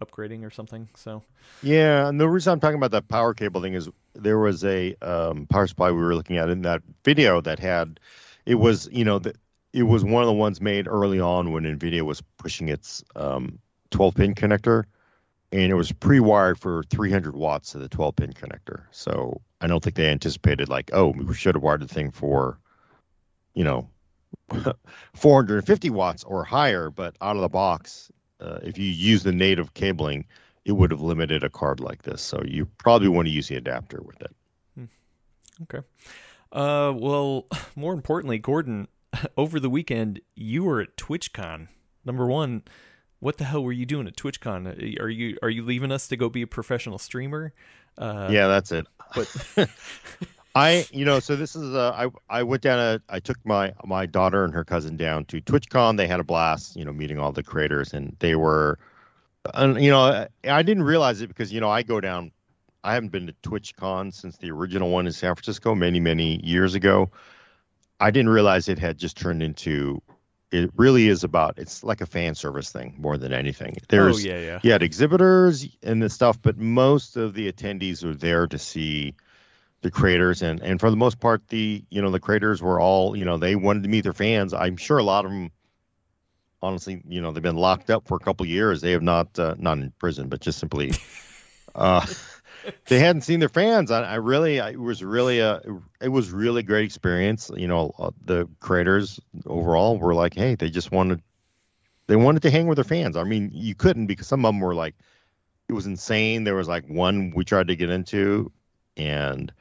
upgrading or something. So yeah, and the reason I'm talking about that power cable thing is there was a um, power supply we were looking at in that video that had it was you know the, it was one of the ones made early on when Nvidia was pushing its um, 12 pin connector, and it was pre-wired for 300 watts to the 12 pin connector. So I don't think they anticipated like, oh, we should have wired the thing for, you know, 450 watts or higher. But out of the box, uh, if you use the native cabling, it would have limited a card like this. So you probably want to use the adapter with it. Hmm. Okay. Uh, well, more importantly, Gordon, over the weekend you were at TwitchCon. Number one, what the hell were you doing at TwitchCon? Are you are you leaving us to go be a professional streamer? Uh, yeah, that's it. But I, you know, so this is uh, I I went down. A, I took my my daughter and her cousin down to TwitchCon. They had a blast, you know, meeting all the creators, and they were, and you know, I didn't realize it because you know I go down I haven't been to TwitchCon since the original one in San Francisco many, many years ago. I didn't realize it had just turned into. It really is about. It's like a fan service thing more than anything. There's, oh yeah, yeah. You had exhibitors and the stuff, but most of the attendees were there to see the creators, and and for the most part, the you know the creators were all you know they wanted to meet their fans. I'm sure a lot of them honestly, you know, they've been locked up for a couple years. They have not, uh, not in prison, but just simply, uh, they hadn't seen their fans. I, I really, I, it was really a, it was really great experience. You know, uh, the creators overall were like, hey, they just wanted, they wanted to hang with their fans. I mean, you couldn't because some of them were like, it was insane. There was like one we tried to get into, and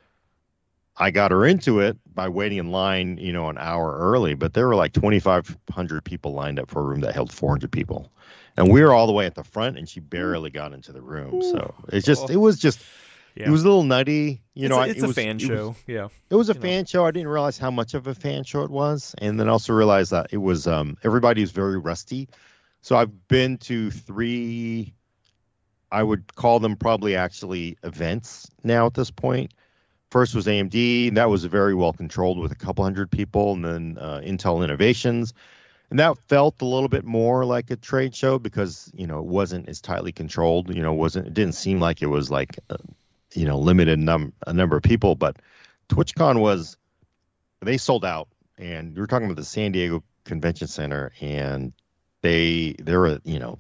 I got her into it by waiting in line, you know, an hour early. But there were like 2,500 people lined up for a room that held 400 people, and we were all the way at the front, and she barely got into the room. So it's just, it was just, Yeah. it was a little nutty. You it's know, a, I- it's it was a was- fan it was- show. yeah. it was a you know. fan show. I didn't realize how much of a fan show it was, and then also realized that it was um, everybody was very rusty. So I've been to three. I would call them probably actually events now at this point. First was AMD, and that was very well controlled with a couple hundred people, and then uh, Intel Innovations, and that felt a little bit more like a trade show because you know it wasn't as tightly controlled. You know, it wasn't it didn't seem like it was like uh, you know limited num a number of people, but TwitchCon was they sold out, and you're talking about the San Diego Convention Center, and they there were you know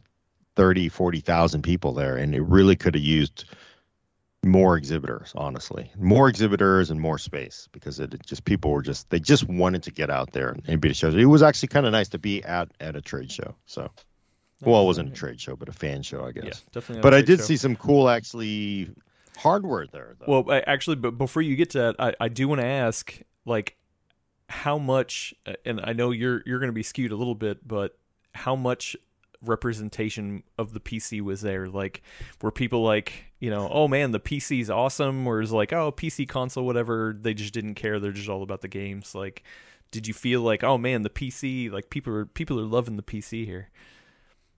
30, 40,000 people there, and it really could have used more exhibitors, honestly, more exhibitors and more space because it, just people were just they just wanted to get out there and be at shows. It was actually kind of nice to be at at a trade show. So, well, it wasn't a trade show, but a fan show, I guess. Yeah, definitely. but i did show. see some cool actually hardware there. Though. Well, I- actually, but before you get to that, I, I do want to ask, like, how much? Uh, and I know you're you're going to be skewed a little bit, but how much representation of the PC was there? Like, were people like, you know, oh man, the PC's awesome, or is like, oh, PC console, whatever? They just didn't care. They're just all about the games. Like, did you feel like, oh man, the PC, like people are people are loving the PC here?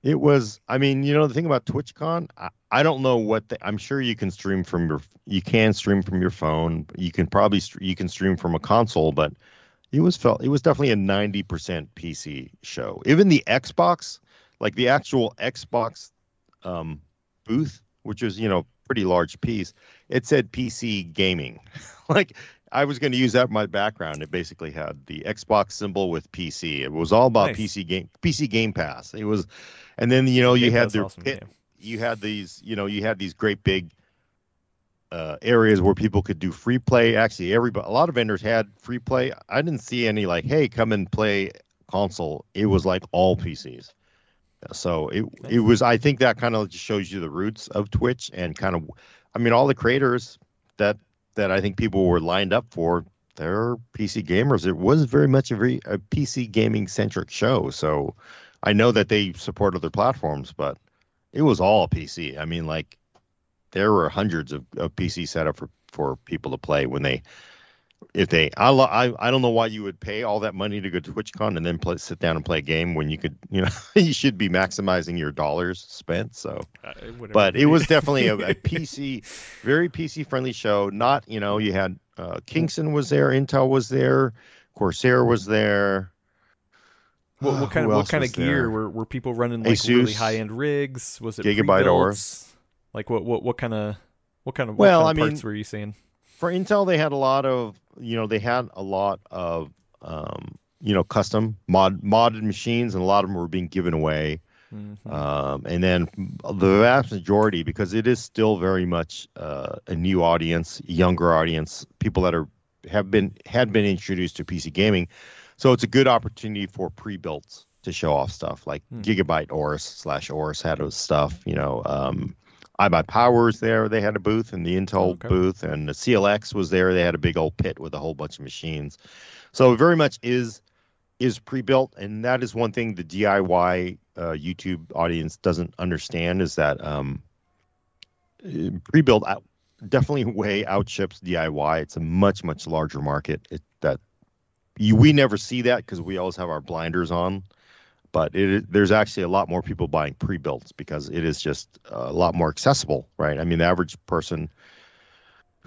It was. I mean, you know, the thing about TwitchCon, I, I don't know what. The, I'm sure you can stream from your. You can stream from your phone. You can probably you can stream from a console, but it was felt. It was definitely a 90% PC show. Even the Xbox, like the actual Xbox um, booth, which is, you know pretty large piece, it said PC gaming. like I was going to use that in my background. It basically had the Xbox symbol with PC. It was all about Nice. PC game PC Game Pass. It was, and then you know you Game had their awesome, pit, you had these you know you had these great big uh, areas where people could do free play. Actually, everybody a lot of vendors had free play. I didn't see any like, hey, come and play console. It was like all PCs. So it it was. I think that kind of just shows you the roots of Twitch and kind of, I mean, all the creators that that I think people were lined up for. They're PC gamers. It was very much a very a PC gaming centric show. So I know that they support other platforms, but it was all PC. I mean, like there were hundreds of, of PC set up for, for people to play when they if they I, lo- I I don't know why you would pay all that money to go to TwitchCon and then play, sit down and play a game when you could you know you should be maximizing your dollars spent. So Uh, but it was definitely a, a PC, very PC friendly show. Not, you know, you had uh, Kingston was there, Intel was there, Corsair was there. What, what kind of what kind of gear there? were, were people running like really high end rigs? Was it Gigabyte pre-built? Like what what what kind of what kind of Well, kind I of mean- parts were you seeing? For Intel, they had a lot of, you know, they had a lot of, um, you know, custom mod modded machines, and a lot of them were being given away. Mhm. Um, and then the vast majority, because it is still very much uh, a new audience, younger audience, people that are have been had been introduced to PC gaming, so it's a good opportunity for pre-builts to show off stuff like Hmm. Gigabyte Aorus slash Aorus had stuff. You know, um, iBuy Powers there. They had a booth, and the Intel Okay. booth, and the CLX was there. They had a big old pit with a whole bunch of machines. So it very much is is pre-built, and that is one thing the DIY uh, YouTube audience doesn't understand is that um, pre-built out, definitely way outships DIY. It's a much much larger market. It, that you, we never see that because we always have our blinders on. But it, there's actually a lot more people buying pre-builts because it is just a lot more accessible, right? I mean, the average person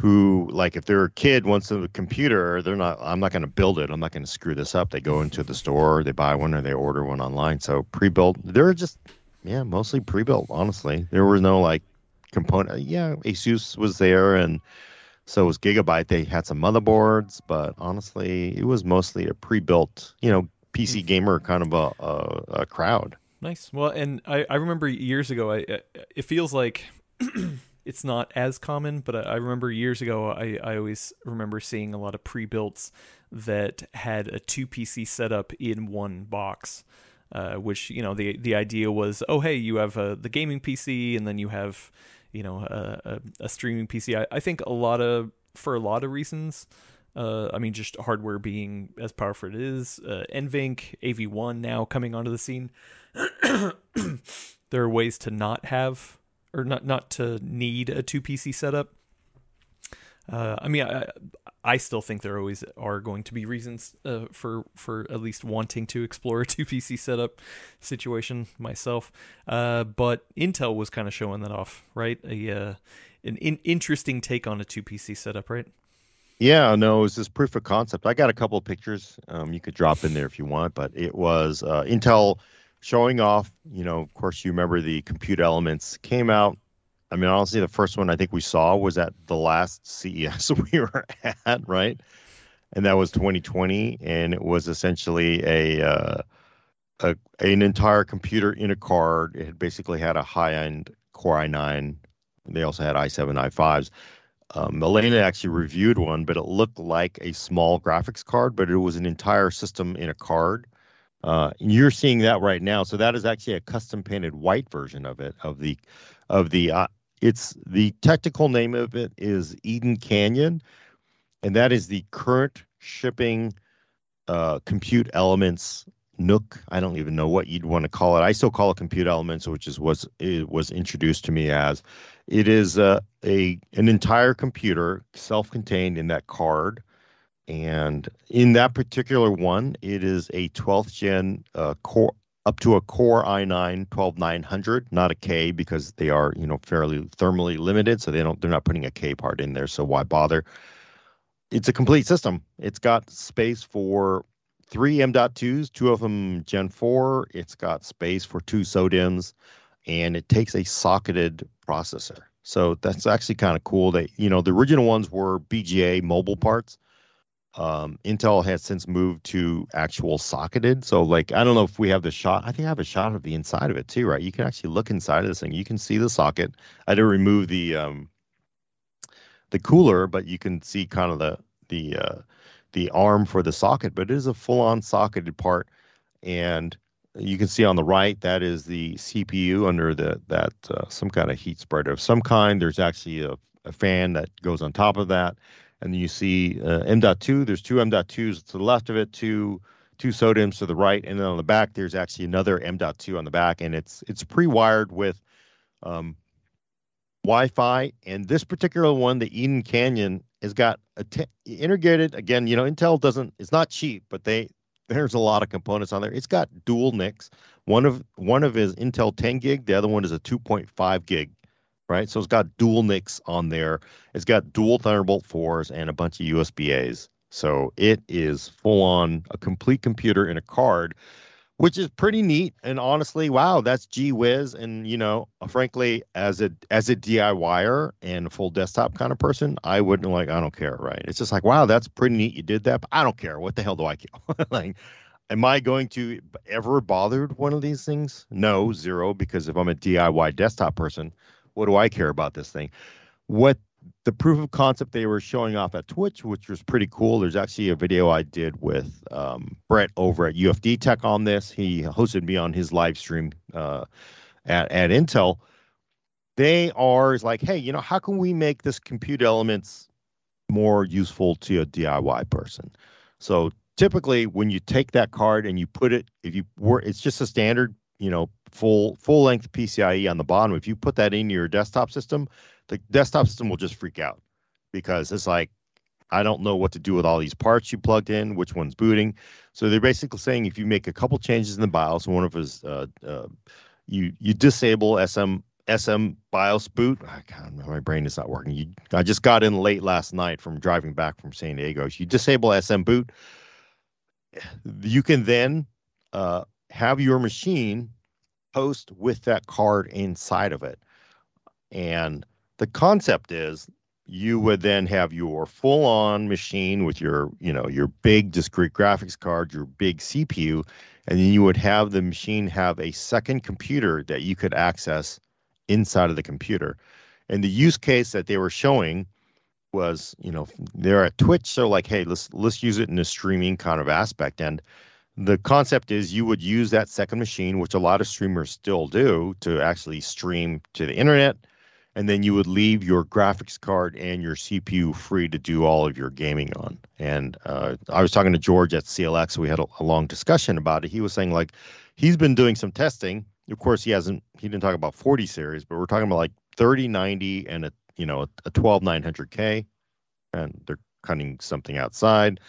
who like if they're a kid wants a computer they're not i'm not going to build it. I'm not going to screw this up. They go into the store they buy one or they order one online. So pre-built they're just yeah mostly pre-built honestly. There was no like component yeah asus was there and so was gigabyte. They had some motherboards but honestly it was mostly a pre-built you know pc gamer kind of a, a, a crowd Nice. Well, and I, I remember years ago. I it feels like it's not as common, but I, I remember years ago. I, I always remember seeing a lot of pre-builts that had a two PC setup in one box. Uh, which you know the the idea was, oh hey, you have uh, the gaming PC, and then you have you know a, a, a streaming PC. I, I think a lot of for a lot of reasons, Uh, I mean, just hardware being as powerful as it is. Uh, NVENC AV1 now coming onto the scene. there are ways to not have or not not to need a two PC setup. Uh, I mean, I, I still think there always are going to be reasons uh, for for at least wanting to explore a two PC setup situation myself. Uh, but Intel was kind of showing that off, right? A uh, an in- interesting take on a two PC setup, right? Yeah, no, it was this proof of concept. I got a couple of pictures. Um, you could drop in there if you want, but it was uh, Intel showing off. You know, of course, you remember the compute elements came out. I mean, honestly, the first one I think we saw was at the last CES we were at, right? And that was 2020, and it was essentially a, uh, a an entire computer in a card. It basically had a high-end Core i9. They also had i7, i5s. Um, Alaina actually reviewed one, but it looked like a small graphics card, but it was an entire system in a card. Uh, and you're seeing that right now. So that is actually a custom painted white version of it. Of the, of the, uh, it's the technical name of it is Eden Canyon, and that is the current shipping uh, compute elements NUC. I don't even know what you'd want to call it. I still call it compute elements, which is was it was introduced to me as. It is a, a an entire computer, self-contained in that card, and in that particular one, it is a 12th gen uh, core up to a Core i9 12900, not a K because they are you know fairly thermally limited, so they don't they're not putting a K part in there. So why bother? It's a complete system. It's got space for three M.2s, two of them Gen 4. It's got space for two SODIMMs, and it takes a socketed processor. So that's actually kind of cool. That you know the original ones were BGA mobile parts. Um, Intel has since moved to actual socketed. So like I don't know if we have the shot. I think I have a shot of the inside of it too, right? You can actually look inside of this thing. You can see the socket. I did remove the um, the cooler, but you can see kind of the the uh, the arm for the socket. But it is a full on socketed part, and you can see on the right that is the CPU under the that uh, some kind of heat spreader of some kind. There's actually a, a fan that goes on top of that, and you see uh, M.2. There's two M.2s to the left of it, two two SODIMMs to the right, and then on the back there's actually another M.2 on the back, and it's it's pre-wired with um, Wi-Fi. And this particular one, the Eden Canyon, has got a t- integrated. Again, you know, Intel doesn't. It's not cheap, but they there's a lot of components on there. It's got dual NICs. One of one of is Intel 10 gig. The other one is a 2.5 gig, right? So it's got dual NICs on there. It's got dual Thunderbolt 4s and a bunch of USB A's. So it is full on a complete computer in a card, which is pretty neat. And honestly, wow, that's gee whiz. And you know, frankly, as a as a DIYer and full desktop kind of person, I wouldn't like. I don't care, right? It's just like, wow, that's pretty neat. You did that, but I don't care. What the hell do I care? like, am I going to ever bothered one of these things? No, zero. Because if I'm a DIY desktop person, what do I care about this thing? What the proof of concept they were showing off at Twitch, which was pretty cool. There's actually a video I did with um, Brett over at UFD Tech on this. He hosted me on his live stream uh, at at Intel. They are like, hey, you know, how can we make this compute elements more useful to a DIY person? So typically, when you take that card and you put it, if you were, it's just a standard, you know, full full length PCIe on the bottom. If you put that in your desktop system, the desktop system will just freak out because it's like I don't know what to do with all these parts you plugged in, which one's booting. So they're basically saying if you make a couple changes in the BIOS, one of us, uh, uh, you you disable SM SM BIOS boot. Can't. My brain is not working. You, I just got in late last night from driving back from San Diego. You disable SM boot. You can then uh, have your machine host with that card inside of it, and the concept is you would then have your full on machine with your you know your big discrete graphics card your big cpu and then you would have the machine have a second computer that you could access inside of the computer. And the use case that they were showing was you know they're at twitch so like hey let's let's use it in a streaming kind of aspect. And the concept is you would use that second machine which a lot of streamers still do to actually stream to the internet and then you would leave your graphics card and your CPU free to do all of your gaming on. And uh, I was talking to George at CLX. We had a, a, long discussion about it. He was saying like he's been doing some testing. Of course, he hasn't. He didn't talk about 40 series, but we're talking about like 3090 and a you know a, a 12900K, and they're cutting something outside.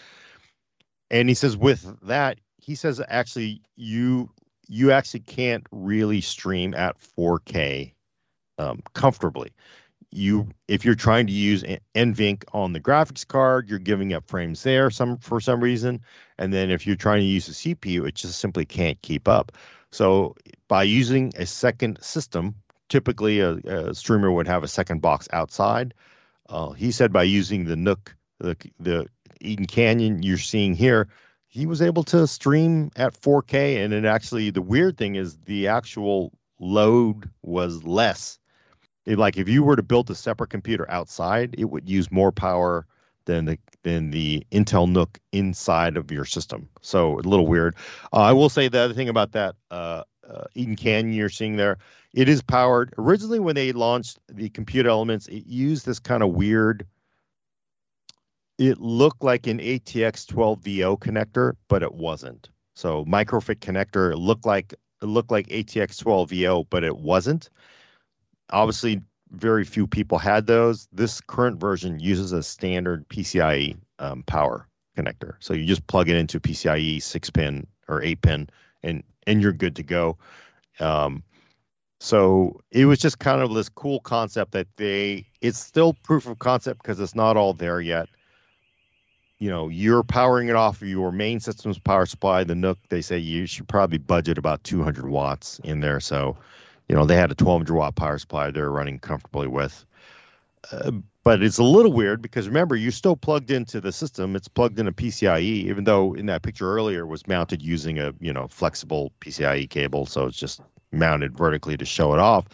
And he says with that, he says actually you you actually can't really stream at 4K um, comfortably. You, if you're trying to use NVENC on the graphics card, you're giving up frames there some for some reason, and then if you're trying to use the CPU, it just simply can't keep up. So by using a second system, typically a, a streamer would have a second box outside. Uh, he said by using the NUC, the the Eden Canyon you're seeing here, he was able to stream at 4K, and it actually the weird thing is the actual load was less it, like if you were to build a separate computer outside, it would use more power than the than the Intel NUC inside of your system. So a little weird. Uh, I will say the other thing about that uh, uh, Eden Canyon you're seeing there, it is powered. Originally, when they launched the Compute Elements, it used this kind of weird. It looked like an ATX 12VO connector, but it wasn't. So microfit connector. It looked like it looked like ATX 12VO, but it wasn't obviously very few people had those. This current version uses a standard PCIe um, power connector. So you just plug it into PCIe six pin or eight pin, and and you're good to go. Um, so it was just kind of this cool concept that they. It's still proof of concept because it's not all there yet. You know, you're powering it off of your main system's power supply. The NUC, they say you should probably budget about 200 watts in there. So you know, they had a 1200 watt power supply they're running comfortably with. Uh, but it's a little weird because remember, you're still plugged into the system. It's plugged in a PCIe, even though in that picture earlier was mounted using a you know flexible PCIe cable, so it's just mounted vertically to show it off.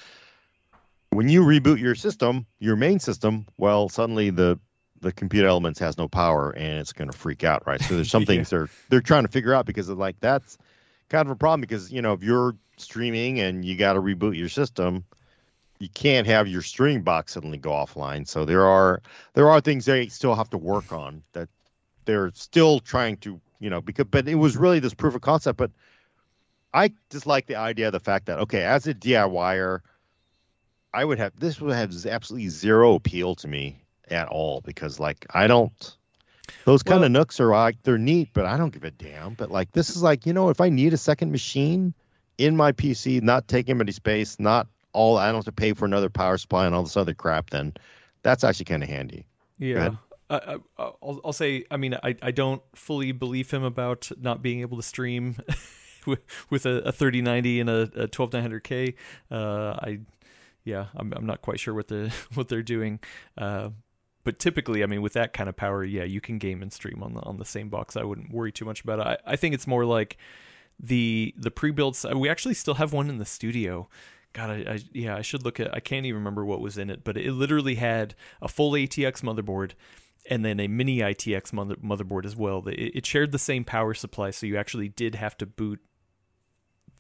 When you reboot your system, your main system, well, suddenly the the compute elements has no power and it's going to freak out, right? So there's some yeah. things they're they're trying to figure out because like that's kind of a problem because you know if you're streaming and you got to reboot your system, you can't have your stream box suddenly go offline. So there are there are things they still have to work on that they're still trying to you know because but it was really this proof of concept. But I just like the idea of the fact that okay, as a DIYer, I would have this would have absolutely zero appeal to me at all because like I don't those kind well, of NUCs are like they're neat, but I don't give a damn. But like this is like you know if I need a second machine in my PC, not taking any space, not all I don't have to pay for another power supply and all this other crap, then that's actually kind of handy. Yeah. I, will I'll say, I mean, I, I don't fully believe him about not being able to stream with, with a, a 3090 and a, a 12900K. Uh, I, yeah, I'm, I'm not quite sure what the what they're doing. Uh, but typically, I mean, with that kind of power, yeah, you can game and stream on the on the same box. I wouldn't worry too much about it. I, I think it's more like the the pre-built. We actually still have one in the studio. God, I, I, yeah, I should look at. I can't even remember what was in it, but it literally had a full ATX motherboard and then a mini ITX mother, motherboard as well. It, it shared the same power supply, so you actually did have to boot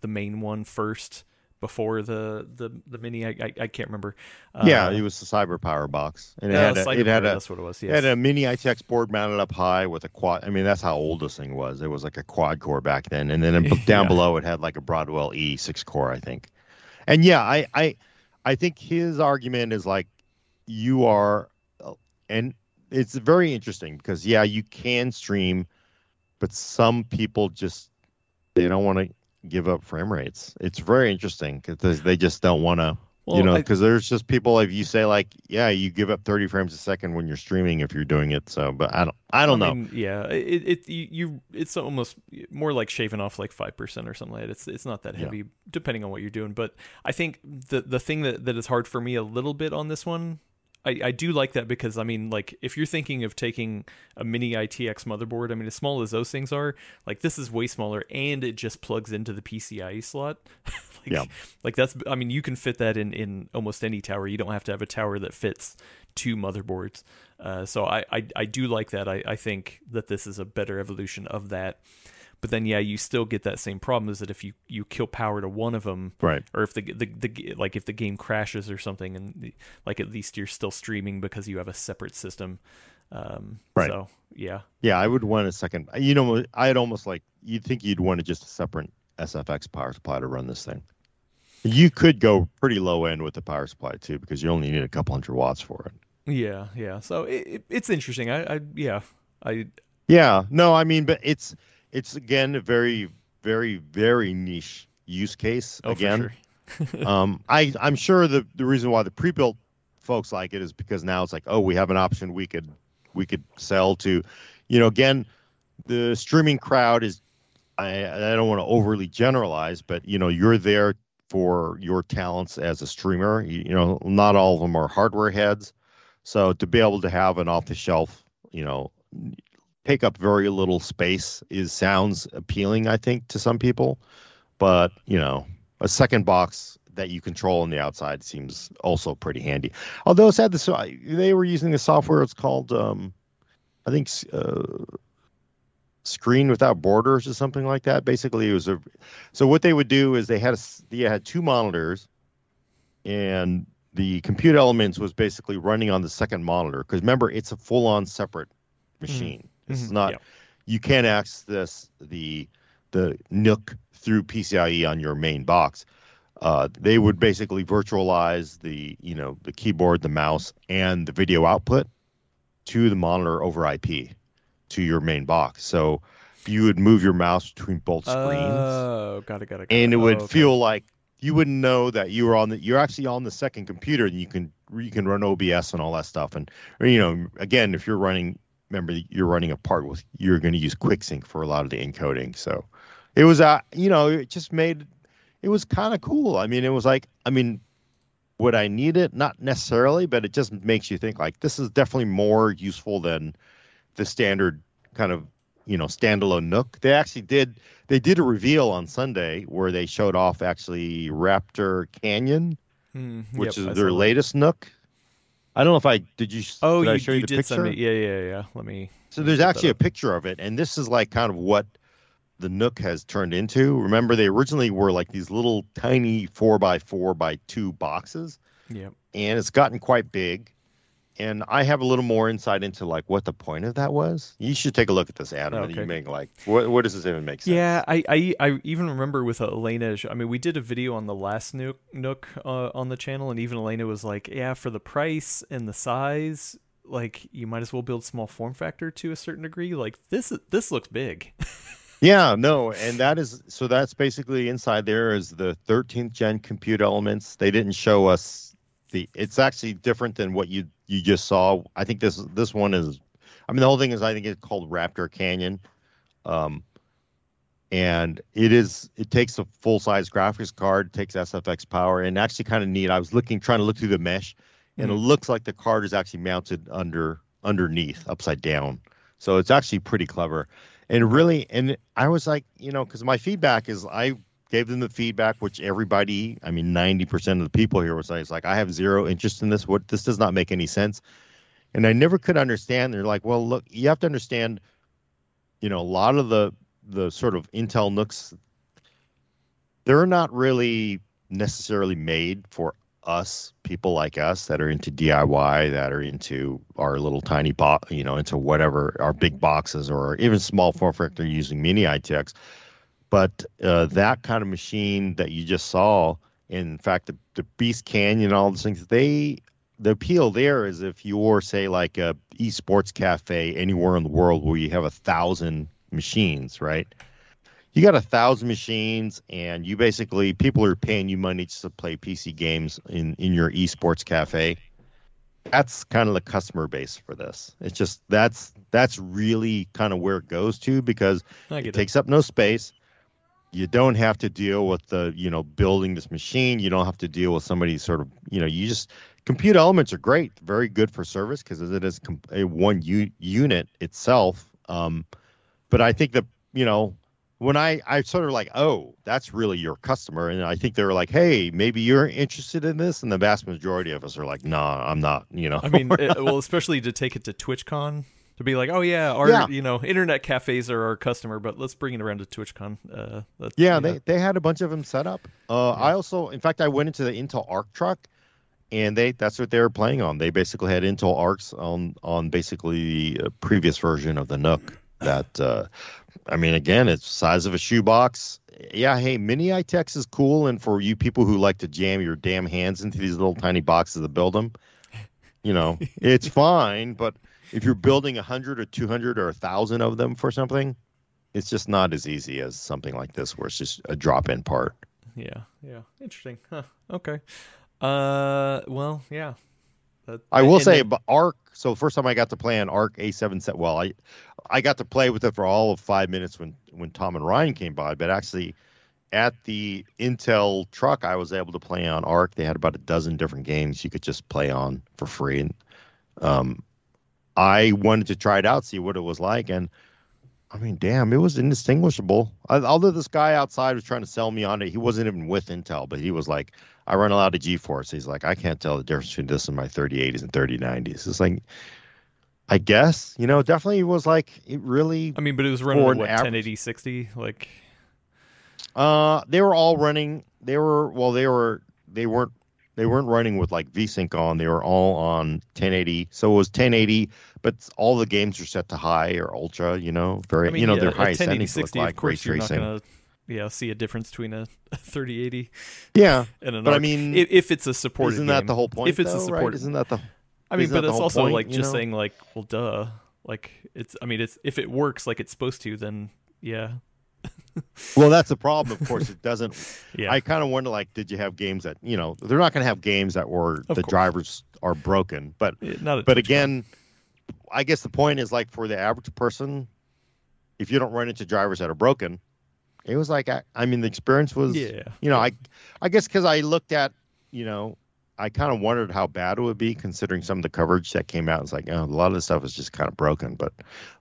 the main one first before the the the mini. I I, I can't remember. Uh, yeah, it was the Cyber Power box, and it had a, it had a that's what it was. Yes. It had a mini ITX board mounted up high with a quad. I mean, that's how old this thing was. It was like a quad core back then, and then down yeah. below it had like a Broadwell E six core, I think. And yeah, I I I think his argument is like you are, uh, and it's very interesting because yeah, you can stream, but some people just they don't want to give up frame rates. It's very interesting because they just don't want to, well, you know, because there's just people like you say like, yeah, you give up 30 frames a second when you're streaming if you're doing it. So, but I don't, I don't I know. Mean, yeah, it, it you, you, it's almost more like shaving off like five percent or something like that. It's it's not that heavy yeah. depending on what you're doing. But I think the the thing that that is hard for me a little bit on this one I, I do like that because I mean, like, if you're thinking of taking a mini ITX motherboard, I mean, as small as those things are, like, this is way smaller, and it just plugs into the PCIe slot. like, yeah. like that's, I mean, you can fit that in in almost any tower. You don't have to have a tower that fits two motherboards. Uh, so I, I I do like that. I I think that this is a better evolution of that. But then yeah, you still get that same problem. Is that if you you kill power to one of them, Right. or if the the, the like if the game crashes or something, and the, like at least you're still streaming because you have a separate system. Um, Right. So yeah, Yeah, I would want a second. You know, I'd almost like you'd think you'd want to just a separate SFX power supply to run this thing. You could go pretty low end with the power supply too, because you only need a couple hundred watts for it. yeah, yeah. So it, it, it's interesting. I, I yeah, I Yeah, no, I mean, but it's it's again a very, very, very niche use case. oh again, for sure. um, I I'm sure the the reason why the pre-built folks like it is because now it's like, oh, we have an option we could we could sell to, you know, again, the streaming crowd is. I I don't want to overly generalize, but you know, you're there for your talents as a streamer. You, you know, not all of them are hardware heads, so to be able to have an off-the-shelf, you know, take up very little space is sounds appealing. I think to some people, but you know, a second box that you control on the outside seems also pretty handy. Although it's had this, they were using the software. It's called, um, I think, uh, Screen Without Borders or something like that. Basically, it was a. So what they would do is they had a, they had two monitors, and the compute elements was basically running on the second monitor because remember it's a full-on separate machine. This is Mhm, not yeah. you can't access the the NUC through PCIe on your main box. Uh, they would basically virtualize the you know the keyboard, the mouse, and the video output to the monitor over IP to your main box. So you would move your mouse between both screens, Oh, got it, got it. got and it Oh, would okay. feel like you wouldn't know that you were on the you're actually on the second computer and you can you can run OBS and all that stuff and or, you know again if you're running remember you're running a part with you're going to use QuickSync for a lot of the encoding so it was uh you know it just made it was kind of cool I mean it was like I mean would I need it not necessarily but it just makes you think like this is definitely more useful than the standard kind of you know standalone NUC they actually did they did a reveal on Sunday where they showed off actually Raptor Canyon, Hmm, which yep, I is their saw that. latest NUC. I don't know if I did you. Oh, did you, I show you, you the did picture? send me. Yeah, yeah, yeah. Let me. So there's actually a picture of it, and this is like kind of what the NUC has turned into. Remember, they originally were like these little tiny four by four by two boxes, Yep. and it's gotten quite big. And I have a little more insight into like what the point of that was. You should take a look at this, Adam, and you make like what what does this even make sense? Yeah, I, I I even remember with Alaina. I mean, we did a video on the last NUC, NUC uh, on the channel, and even Alaina was like, "Yeah, for the price and the size, like you might as well build small form factor to a certain degree. Like this this looks big." Yeah, no, and that is so that's basically inside there is the 13th gen compute elements. They didn't show us the it's actually different than what you you just saw. I think this this one is I mean the whole thing is I think it's called Raptor Canyon. Um and it is it takes a full size graphics card, takes SFX power and actually kind of neat. I was looking trying to look through the mesh and it Mhm. looks like the card is actually mounted under underneath upside down. So it's actually pretty clever and really and i was like you know because my feedback is i gave them the feedback which everybody i mean 90% of the people here was like, it's like i have zero interest in this. What this does not make any sense. And i never could understand. They're like well look you have to understand you know a lot of the the sort of intel NUCs they're not really necessarily made for us people like us that are into DIY that are into our little tiny box you know into whatever our big boxes or even small form factor using mini ITX but uh, that kind of machine that you just saw in fact the, the Beast Canyon all those things they the appeal there is if you're say like a esports cafe anywhere in the world where you have a thousand machines right? You got a thousand machines and you basically people are paying you money just to play pc games in in your esports cafe. That's kind of the customer base for this. It's just that's that's really kind of where it goes to because it it. takes up no space you don't have to deal with the you know building this machine you don't have to deal with somebody sort of you know you just compute elements are great very good for service because it is a one u- unit itself um, but i think that you know when I I sort of like, oh, that's really your customer, and I think they're like, hey, maybe you're interested in this, and the vast majority of us are like, nah, I'm not, you know. I mean, it, well, especially to take it to TwitchCon. To be like, oh yeah, our Yeah. you know internet cafes are our customer, but let's bring it around to TwitchCon. Uh, Yeah, they they had a bunch of them set up. Uh, I also, in fact, I went into the Intel Arc truck, and they that's what they were playing on. They basically had Intel Arcs on on basically the uh, previous version of the NUC. That uh, I mean, again, it's size of a shoebox. Yeah, hey, mini ITX is cool, and for you people who like to jam your damn hands into these little tiny boxes to build them, you know, it's fine. But if you're building a hundred or two hundred or a thousand of them for something, it's just not as easy as something like this, where it's just a drop-in part. yeah, yeah, interesting. Huh. Okay. Uh, well, yeah. That- I will say, but Arc. So first time I got to play an Arc A7 set. Well, I I got to play with it for all of five minutes when when Tom and Ryan came by. But actually, at the Intel truck, I was able to play on Arc. They had about a dozen different games you could just play on for free. And um, I wanted to try it out, see what it was like, and I mean, damn, it was indistinguishable. I- Although this guy outside was trying to sell me on it, he wasn't even with Intel, but he was like, I run a lot of GeForce. He's like, I can't tell the difference between this and my 3080s and 3090s. It's like, I guess, you know, definitely was like, it really, I mean, but it was running what average- 1080 60 like uh, they were all running, they were, well, they were, they weren't, they weren't running with like VSync on. They were all on 1080. So it was 1080, but all the games are set to high or ultra, you know, very, I mean, you know, yeah, their 1080 settings look 60 like of course ray you're not tracing. gonna yeah see a difference between a, a 3080 Yeah. and an But I mean, if, if it's a supported Isn't that game. the whole point? if it's though, a right? supported Isn't that the, I mean, but it's also point, like just know? saying like, well, duh. Like it's. I mean, it's if it works like it's supposed to, then yeah, well, that's the problem. Of course, it doesn't yeah. I kind of wonder, like, did you have games that you know they're not going to have games that were Of the course. drivers are broken, but. But again, I guess the point is like for the average person, if you don't run into drivers that are broken, it was like I, I mean the experience was yeah, you know I I guess because I looked at you know I kind of wondered how bad it would be considering some of the coverage that came out. It's like oh, a lot of the stuff is just kind of broken, but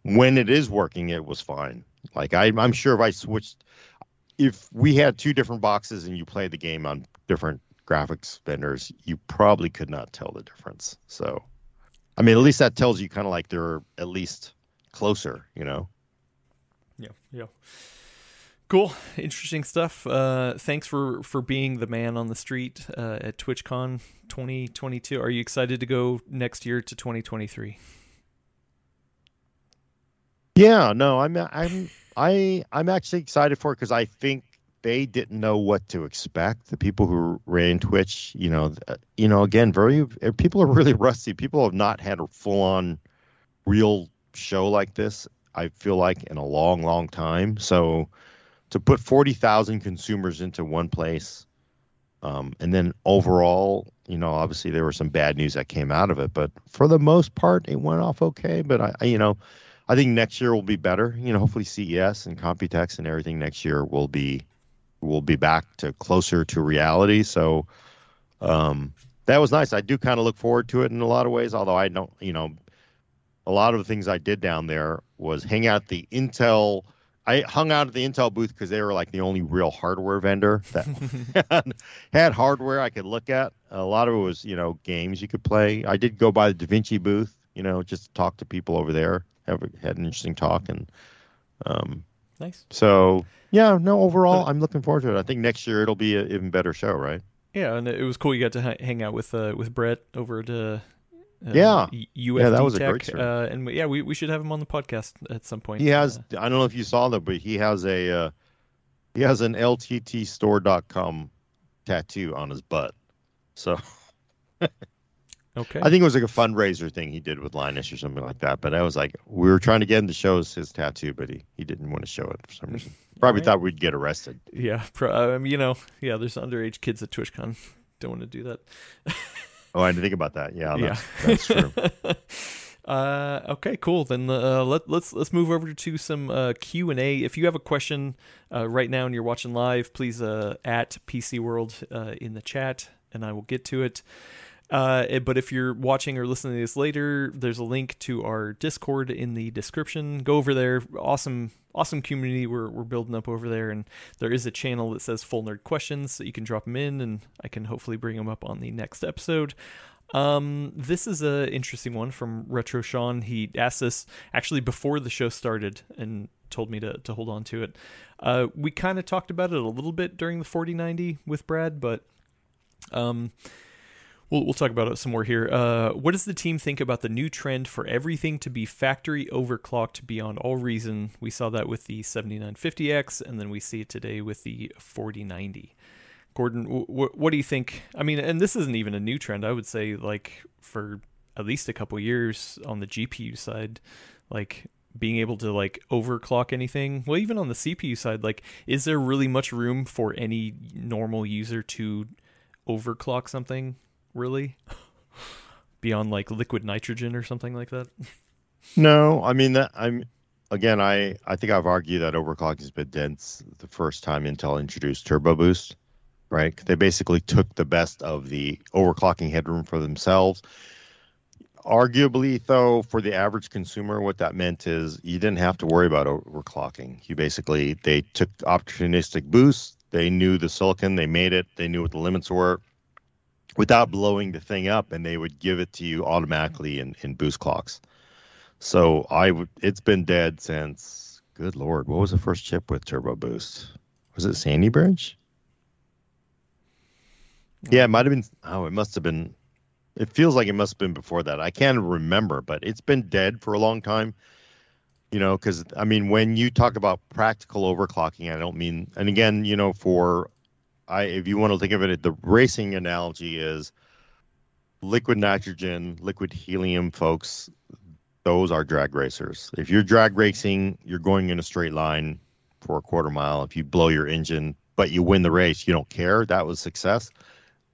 when it is working, it was fine. Like I, I'm sure if I switched, if we had two different boxes and you played the game on different graphics vendors, you probably could not tell the difference. So, I mean, at least that tells you kind of like they're at least closer, you know. yeah, yeah. Cool, interesting stuff. Uh, thanks for for being the man on the street uh, at TwitchCon 2022. Are you excited to go next year to 2023? Yeah, no, I'm I'm I I'm actually excited for it because I think they didn't know what to expect. The people who ran Twitch, you know, you know, again, very uh, people are really rusty. People have not had a full on real show like this. I feel like in a long, long time. So to put forty thousand consumers into one place, um, and then overall, you know, obviously there were some bad news that came out of it, but for the most part, it went off okay. But I, I you know. I think next year will be better. You know, hopefully CES and Computex and everything next year will be will be back to closer to reality. So um, that was nice. I do kind of look forward to it in a lot of ways. Although I don't, you know, a lot of the things I did down there was hang out at the Intel. I hung out at the Intel booth because they were like the only real hardware vendor that had, had hardware I could look at. A lot of it was, you know, games you could play. I did go by the DaVinci booth, you know, just to talk to people over there. Have had an interesting talk and um, Nice. so yeah, no, overall I'm looking forward to it. I think next year it'll be an even better show, right? Yeah, and it was cool. You got to ha- hang out with uh, with Brett over at uh, Yeah. U- Yeah, that UFD was a Tech, great story. uh, and we, yeah, we, we should have him on the podcast at some point. He has Uh, I don't know if you saw that, but he has a uh, he has an lttstore.com tattoo on his butt. So okay. I think it was like a fundraiser thing he did with Linus or something like that. But I was like, we were trying to get him to show us his tattoo, but he, he didn't want to show it for some reason. Probably Alright. thought we'd get arrested. yeah, pro- um, you know, yeah. There's underage kids at TwitchCon. Don't want to do that. Oh, I didn't think about that. Yeah, yeah, that's, that's true. uh, okay, cool. Then uh, let let's let's move over to some uh, Q and A. If you have a question uh, right now and you're watching live, please uh, at PC World uh, in the chat, and I will get to it. Uh, eh, but if you're watching or listening to this later, there's a link to our Discord in the description. Go over there. Awesome, awesome community we're we're building up over there, and there is a channel that says Full Nerd Questions, so you can drop them in, and I can hopefully bring them up on the next episode. Um, this is a interesting one from Retro Sean. He asked us actually before the show started and told me to to hold on to it. Uh, we kind of talked about it a little bit during the 4090 with Brad, but um, we'll we'll talk about it some more here. Uh, what does the team think about the new trend for everything to be factory overclocked beyond all reason? We saw that with the 7950X, and then we see it today with the 4090. Gordon, w- w- what do you think? I mean, and this isn't even a new trend. I would say, like for at least a couple years on the GPU side, like being able to like overclock anything. Well, even on the CPU side, like is there really much room for any normal user to overclock something? Really, beyond like liquid nitrogen or something like that? No, I mean that I'm again I I think I've argued that overclocking has been dense the first time Intel introduced Turbo Boost right? They basically took the best of the overclocking headroom for themselves. Arguably, though, for the average consumer, what that meant is you didn't have to worry about overclocking. You basically they took opportunistic boosts. They knew the silicon, they made it, they knew what the limits were, without blowing the thing up, and they would give it to you automatically in, in boost clocks. So I, it's been dead since. Good lord, what was the first chip with turbo boost? Was it Sandy Bridge? Yeah, it might have been. Oh, it must have been. It feels like it must have been before that. I can't remember, but it's been dead for a long time. You know, because I mean, when you talk about practical overclocking, I don't mean. And again, you know, for I, if you want to think of it, the racing analogy is liquid nitrogen, liquid helium, folks. Those are drag racers. If you're drag racing, you're going in a straight line for a quarter mile. If you blow your engine, but you win the race, you don't care. That was success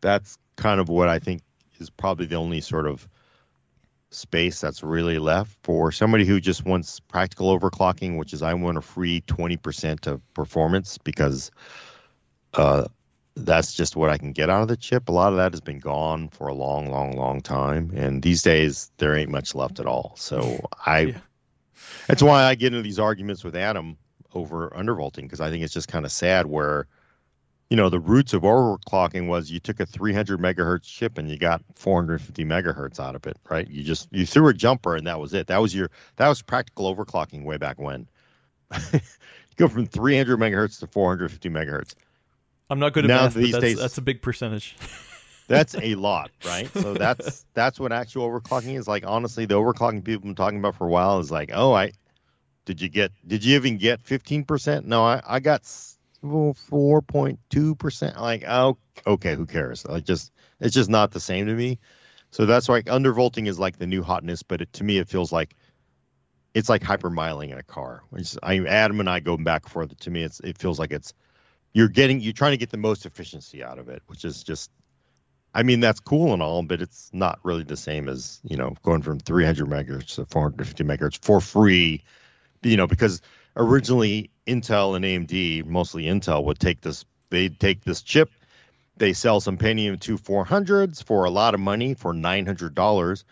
that's kind of what I think is probably the only sort of space that's really left for somebody who just wants practical overclocking, which is I want a free 20% of performance because uh, that's just what I can get out of the chip. A lot of that has been gone for a long, long, long time. And these days, there ain't much left at all. So I, yeah. that's why I get into these arguments with Adam over undervolting because I think it's just kind of sad where – you know, the roots of overclocking was you took a 300 megahertz chip and you got 450 megahertz out of it, right? You just you threw a jumper and that was it. That was your that was practical overclocking way back when. you go from 300 megahertz to 450 megahertz. I'm not good at now math, these that's, days, that's a big percentage. that's a lot, right? So that's that's what actual overclocking is like. Honestly, the overclocking people have been talking about for a while is like, oh, I did you get did you even get 15 percent? No, I I got 4.2 percent. Like, oh, okay, who cares? Like, just it's just not the same to me. So that's why undervolting is like the new hotness, but it, to me, it feels like it's like hypermiling in a car. Which I Adam and I go back and forth. To me, it's it feels like it's you're getting you're trying to get the most efficiency out of it, which is just. I mean that's cool and all, but it's not really the same as you know going from 300 megahertz to 450 megahertz for free, you know, because originally Intel and AMD, mostly Intel, would take this. They'd take this chip. They sell some Pentium 2 400s for a lot of money for $900.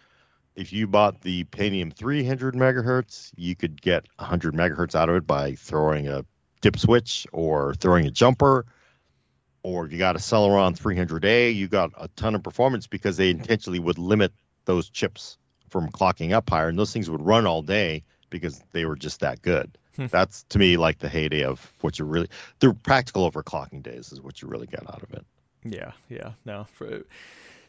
If you bought the Pentium 300 megahertz, you could get 100 megahertz out of it by throwing a dip switch or throwing a jumper. Or if you got a Celeron 300A, you got a ton of performance because they intentionally would limit those chips from clocking up higher, and those things would run all day because they were just that good. Hmm. That's to me like the heyday of what you really the practical overclocking days is what you really get out of it. Yeah, yeah. No, for,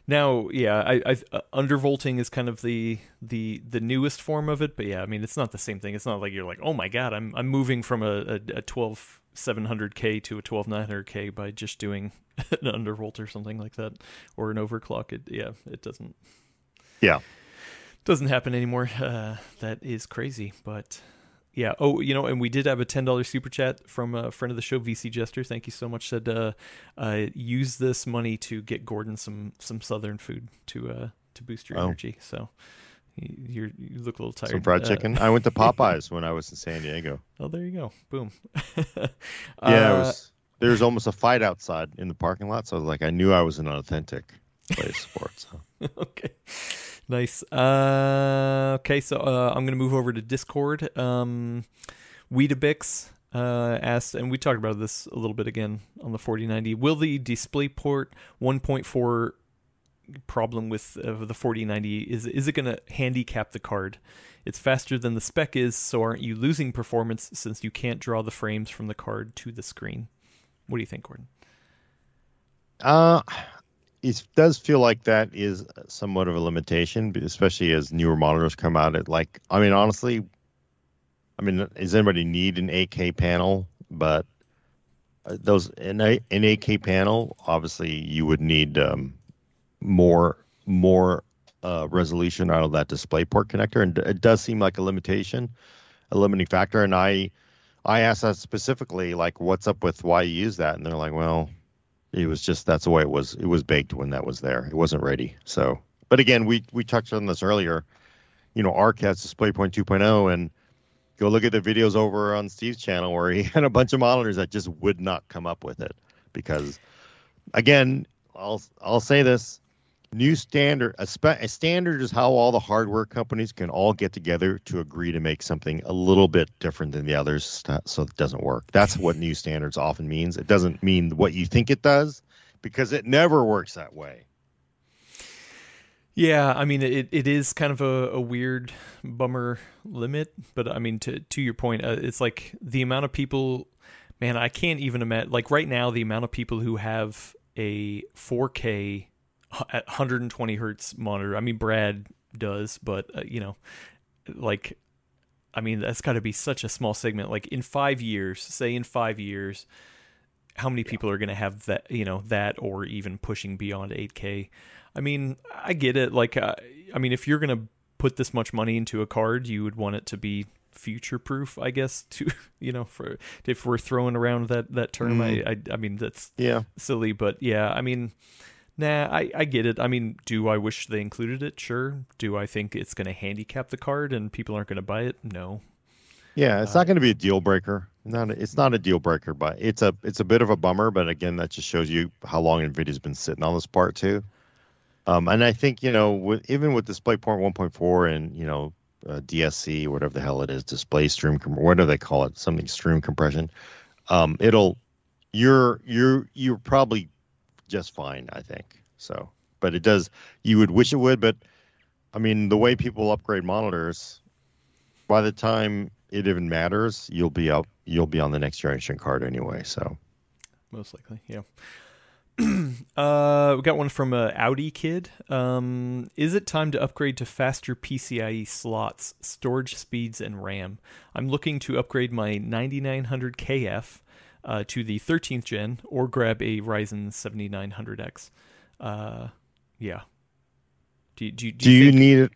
now, yeah, I, I uh, undervolting is kind of the the the newest form of it, but yeah, I mean it's not the same thing. It's not like you're like, oh my god, I'm I'm moving from a a, a 12 700k to a 12 900k by just doing an undervolt or something like that, or an overclock. It yeah, it doesn't. Yeah. Doesn't happen anymore. Uh, that is crazy, but yeah. Oh, you know, and we did have a ten dollars super chat from a friend of the show, VC Jester. Thank you so much. Said uh, uh, use this money to get Gordon some some southern food to uh to boost your oh. energy. So you you look a little tired. Some fried uh, chicken. I went to Popeyes when I was in San Diego. Oh, there you go. Boom. yeah, it was. There was almost a fight outside in the parking lot, so I was like, I knew I was an authentic place for it. So. okay. Nice. Uh, okay, so uh, I'm going to move over to Discord. Um, Weedabix uh, asked, and we talked about this a little bit again on the 4090. Will the DisplayPort 1.4 problem with uh, the 4090 is is it going to handicap the card? It's faster than the spec is, so aren't you losing performance since you can't draw the frames from the card to the screen? What do you think, Gordon? Uh, it does feel like that is somewhat of a limitation, especially as newer monitors come out. At like, I mean, honestly, I mean, does anybody need an 8K panel? But uh, those an, an 8K panel, obviously, you would need um, more more uh, resolution out of that display port connector, and it does seem like a limitation, a limiting factor. And I, I asked that specifically, like, what's up with why you use that? And they're like, well, it was just that's the way it was. It was baked when that was there. It wasn't ready. So, but again, we we touched on this earlier. You know, ARC has DisplayPort 2.0, and go look at the videos over on Steve's channel where he had a bunch of monitors that just would not come up with it because, again, I'll I'll say this: new standard a, spe- a standard is how all the hardware companies can all get together to agree to make something a little bit different than the others so it doesn't work. That's what new standards often means. It doesn't mean what you think it does because it never works that way. Yeah i mean it, it is kind of a, a weird bummer limit but i mean to to your point uh, it's like the amount of people man i can't even imagine like right now the amount of people who have a 4k at 120 hertz monitor. I mean, Brad does, but uh, you know, like, I mean, that's got to be such a small segment. Like in five years, say in five years, how many people are going to have that? You know, that or even pushing beyond 8K. I mean, I get it. Like, uh, I mean, if you're going to put this much money into a card, you would want it to be future proof i guess to you know for if we're throwing around that that term mm. I, I i mean that's yeah silly but yeah i mean Nah, I, I get it. I mean, do I wish they included it? Sure. Do I think it's going to handicap the card and people aren't going to buy it? No. Yeah, it's uh, not going to be a deal breaker. Not a, it's not a deal breaker, but it's a it's a bit of a bummer. But again, that just shows you how long Nvidia's been sitting on this part too. Um, and I think you know, with even with DisplayPort 1.4 and you know uh, DSC, whatever the hell it is, display stream, what do they call it? Something stream compression. Um, it'll you're you're you're probably just fine, I think. So, but it does. You would wish it would, but I mean, the way people upgrade monitors, by the time it even matters, you'll be up. You'll be on the next generation card anyway. So, most likely, yeah. uh, we got one from uh, Audi Kid. Um, is it time to upgrade to faster PCIe slots, storage speeds, and RAM? I'm looking to upgrade my 9900 KF uh, to the 13th gen or grab a Ryzen 7900X. Uh, yeah. Do, do, do, do you, you need it?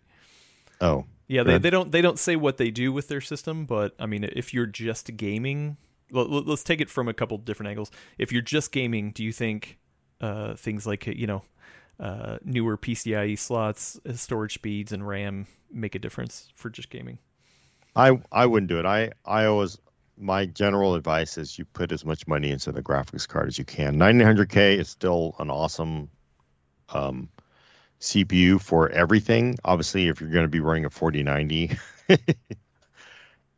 Oh. Yeah, they, they don't they don't say what they do with their system, but I mean, if you're just gaming, let, us take it from a couple different angles. If you're just gaming, do you think uh, things like you know uh, newer PCIe slots, uh, storage speeds, and RAM make a difference for just gaming? I I wouldn't do it. I I always my general advice is you put as much money into the graphics card as you can. 9900K is still an awesome um, CPU for everything. Obviously, if you're going to be running a 4090,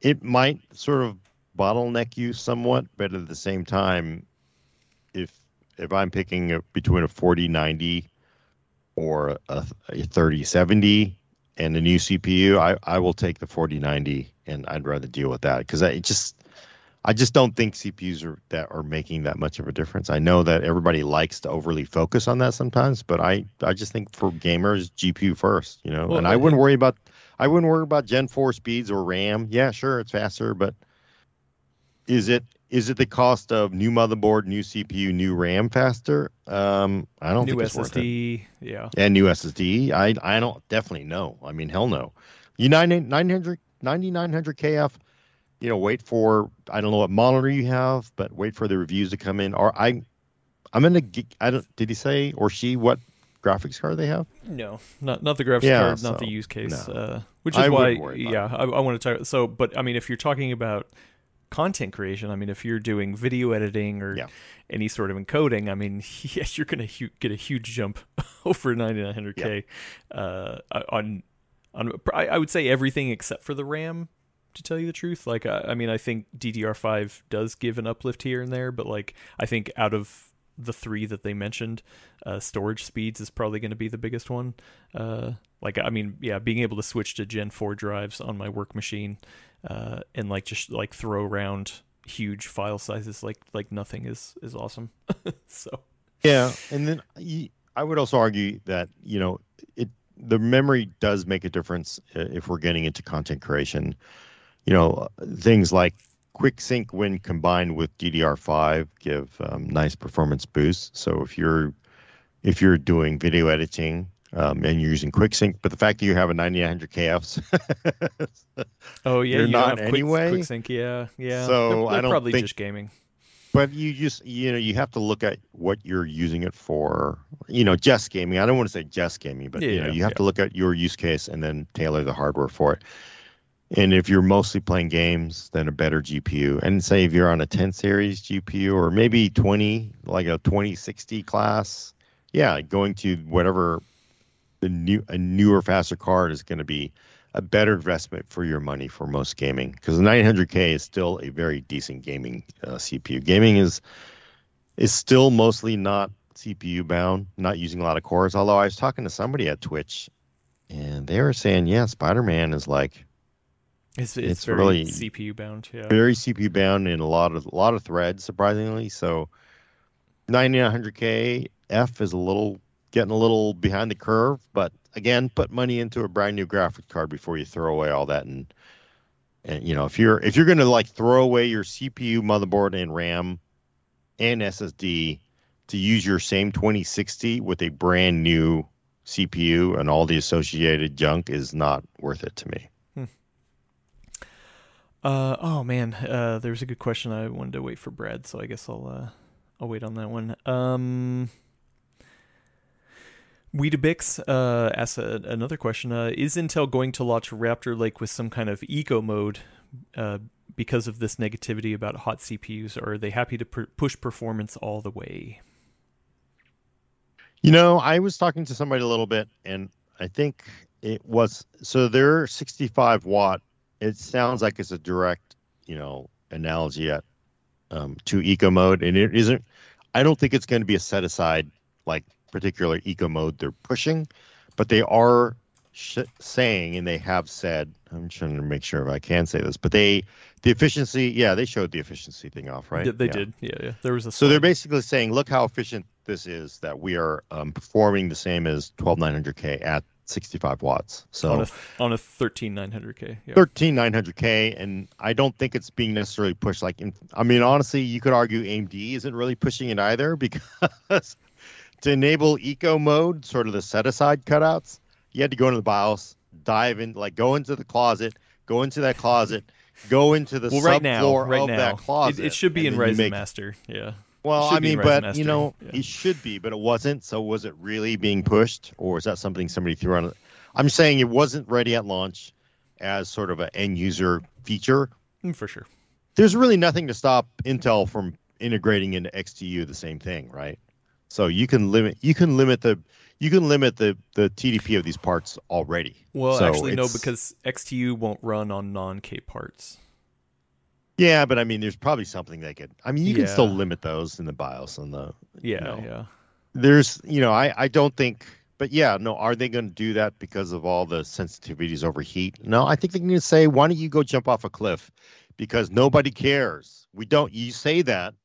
it might sort of bottleneck you somewhat, but at the same time, if if I'm picking a, between a 4090 or a, a 3070 and a new CPU, I, I will take the 4090 and I'd rather deal with that because it just I just don't think CPUs are that are making that much of a difference. I know that everybody likes to overly focus on that sometimes, but I I just think for gamers, GPU first, you know. Well, and I wouldn't worry about I wouldn't worry about Gen 4 speeds or RAM. Yeah, sure, it's faster, but is it is it the cost of new motherboard, new CPU, new RAM faster? Um, I don't new think it's SSD, yeah, and new SSD. I I don't definitely no. I mean, hell no. You 900 9900 KF you know, wait for I don't know what monitor you have, but wait for the reviews to come in. Or I, I'm gonna. I don't. Did he say or she what graphics card they have? No, not not the graphics yeah, card, so, not the use case. No. Uh, which is I why, yeah, I, I want to talk. So, but I mean, if you're talking about content creation, I mean, if you're doing video editing or yeah. any sort of encoding, I mean, yes, you're gonna hu- get a huge jump over 9900K yeah. uh, on on. I would say everything except for the RAM to tell you the truth. Like, I, I mean, I think DDR5 does give an uplift here and there, but like, I think out of the three that they mentioned. Uh, storage speeds is probably going to be the biggest one. Uh, like I mean, yeah, being able to switch to Gen four drives on my work machine uh, and like just like throw around huge file sizes like like nothing is is awesome. so yeah, and then I would also argue that you know it the memory does make a difference uh, if we're getting into content creation. You know, things like quick sync when combined with DDR5 give um, nice performance boosts. So if you're if you're doing video editing um, and you're using quick sync, but the fact that you have a 9900 KFs, oh yeah, you're you not quick, anyway. Quick sync, yeah, yeah. So they're, they're I don't probably think, just gaming. But you just you know you have to look at what you're using it for. You know, just gaming. I don't want to say just gaming, but yeah, you know you have yeah. to look at your use case and then tailor the hardware for it. And if you're mostly playing games, then a better GPU. And say if you're on a 10 series GPU or maybe 20, like a 2060 class, yeah, going to whatever the new a newer, faster card is going to be a better investment for your money for most gaming because the 900K is still a very decent gaming uh, CPU. Gaming is is still mostly not CPU bound, not using a lot of cores. Although I was talking to somebody at Twitch, and they were saying, yeah, Spider Man is like It's it's, It's very really- CPU bound. Yeah. very CPU bound in a lot of a lot of threads, surprisingly. So 9900K F is a little getting a little behind the curve, but again, put money into a brand new graphics card before you throw away all that and and you know, if you're if you're going to like throw away your CPU, motherboard and RAM and SSD to use your same 2060 with a brand new CPU and all the associated junk is not worth it to me. Uh oh man, uh there's a good question. I wanted to wait for Brad, so I guess I'll uh I'll wait on that one. Um Weedabix uh asks a, another question. Uh is Intel going to launch Raptor Lake with some kind of eco mode uh because of this negativity about hot CPUs or are they happy to push performance all the way? You know, I was talking to somebody a little bit, and I think it was so their 65 watt. It sounds like it's a direct, you know, analogy at um, to eco mode, and it isn't. I don't think it's going to be a set aside like particular eco mode they're pushing, but they are sh- saying, and they have said. I'm trying to make sure if I can say this, but they the efficiency. Yeah, they showed the efficiency thing off, right? Yeah, they Yeah. did. Yeah, yeah. There was a So they're basically saying, look how efficient this is that we are um, performing the same as 12900K at 65 watts. So on a on a 13900K. Yeah. 13900K, and I don't think it's being necessarily pushed. Like, in, I mean, honestly, you could argue AMD isn't really pushing it either because to enable eco mode, sort of the set aside cutouts, you had to go into the BIOS, dive in, like go into the closet, go into that closet, go into the well, right now, right now, that closet. it, it should be in make- Master. Yeah. Well, I mean, but you know, yeah. it should be, but it wasn't. So was it really being pushed, or is that something somebody threw on? It? I'm saying it wasn't ready at launch as sort of an end user feature. Mm, For sure. There's really nothing to stop Intel from integrating into XTU the same thing, right? So you can limit you can limit the you can limit the the TDP of these parts already. Well, So actually, no, because XTU won't run on non-K parts. Yeah, but I mean, there's probably something they could. I mean, you can still limit those in the BIOS and the Yeah, No. yeah. there's you know i i don't think but yeah no are they going to do that because of all the sensitivities over heat no i think they're going to say why don't you go jump off a cliff because nobody cares we don't you say that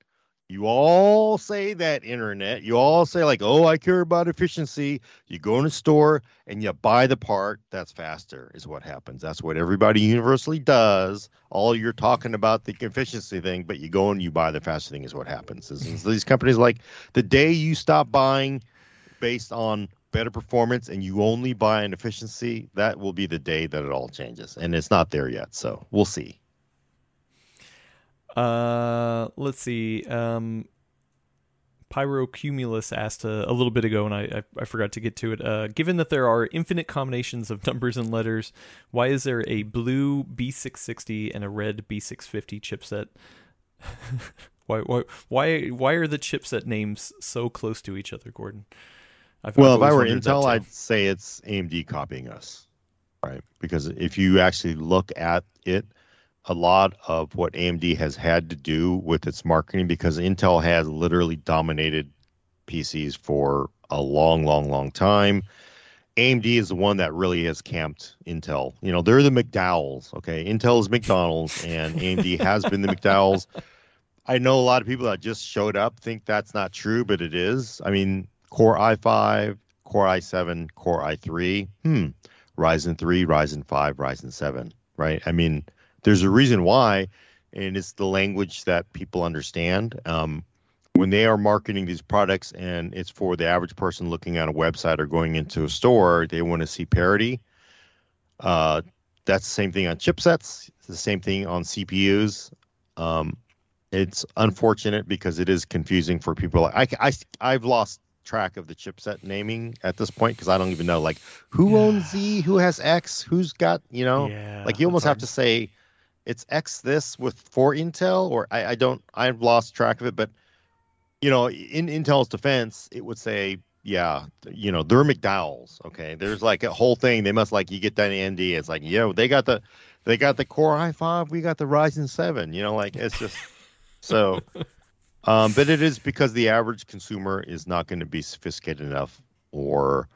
you all say that internet you all say like oh i care about efficiency you go in a store and you buy the part that's faster is what happens that's what everybody universally does all you're talking about the efficiency thing but you go and you buy the faster thing is what happens is- these companies like the day you stop buying based on better performance and you only buy an efficiency, that will be the day that it all changes. And it's not there yet. So we'll see. Uh, let's see. Um, Pyrocumulus asked a, a little bit ago, and I, I I forgot to get to it. Uh, given that there are infinite combinations of numbers and letters, why is there a blue B660 and a red B650 chipset? why why why why are the chipset names so close to each other, Gordon? I've, Well, I've if I were Intel. I'd say it's AMD copying us, right? Because if you actually look at it, a lot of what AMD has had to do with its marketing, because Intel has literally dominated PCs for a long, long, long time. AMD is the one that really has camped Intel. You know, they're the McDowells. Okay, Intel is McDonald's, and AMD has been the McDowells. I know a lot of people that just showed up think that's not true, but it is. I mean, Core i5, Core i7, Core i3, hmm, Ryzen 3, Ryzen 5, Ryzen 7, right? I mean, there's a reason why, and it's the language that people understand. Um, when they are marketing these products and it's for the average person looking at a website or going into a store, they want to see parity. Uh, that's the same thing on chipsets. It's the same thing on CPUs. Um, it's unfortunate because it is confusing for people. I, I, I've lost track of the chipset naming at this point because I don't even know like who yeah. owns Z, who has X, who's got you know, yeah, like you almost have to say it's X this with for Intel or I, I don't I've lost track of it, but you know, in Intel's defense, it would say, yeah, you know, they're McDowell's. Okay, there's like a whole thing. They must like you get that ND. It's like, yo, they got the, they got the Core i5. We got the Ryzen seven. You know, like it's just so. Um, but it is because the average consumer is not going to be sophisticated enough or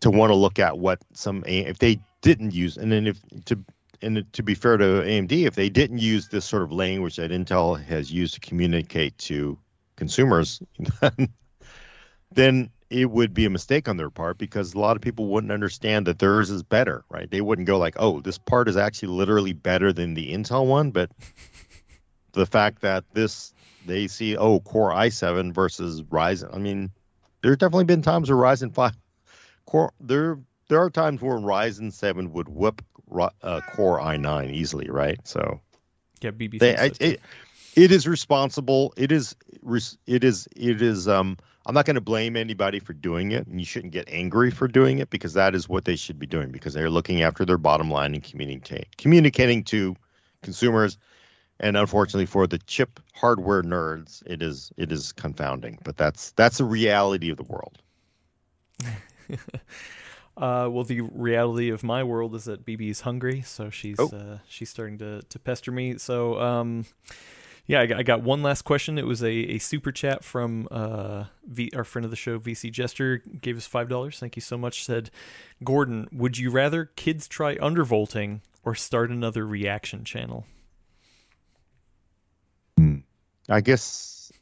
to want to look at what some if they didn't use and then if to and to be fair to AMD if they didn't use this sort of language that Intel has used to communicate to consumers, then it would be a mistake on their part because a lot of people wouldn't understand that theirs is better, right? They wouldn't go like, "Oh, this part is actually literally better than the Intel one," but the fact that this they see, "Oh, Core i7 versus Ryzen." I mean, there's definitely been times where Ryzen 5 Core there there are times where Ryzen 7 would whip uh, Core i9 easily, right? So yeah, BB. They, I, it, it is responsible. It is it is it is um I'm not going to blame anybody for doing it and you shouldn't get angry for doing it because that is what they should be doing because they're looking after their bottom line and communicating communicating to consumers and unfortunately for the chip hardware nerds it is it is confounding but that's that's the reality of the world. Uh, well, the reality of my world is that BB is hungry, so she's oh. uh, she's starting to to pester me. So, um, yeah, I got, I got, one last question. It was a, a super chat from uh, v, our friend of the show, VC Jester, gave us five dollars. Thank you so much. Said, Gordon, would you rather kids try undervolting or start another reaction channel? Hmm. I guess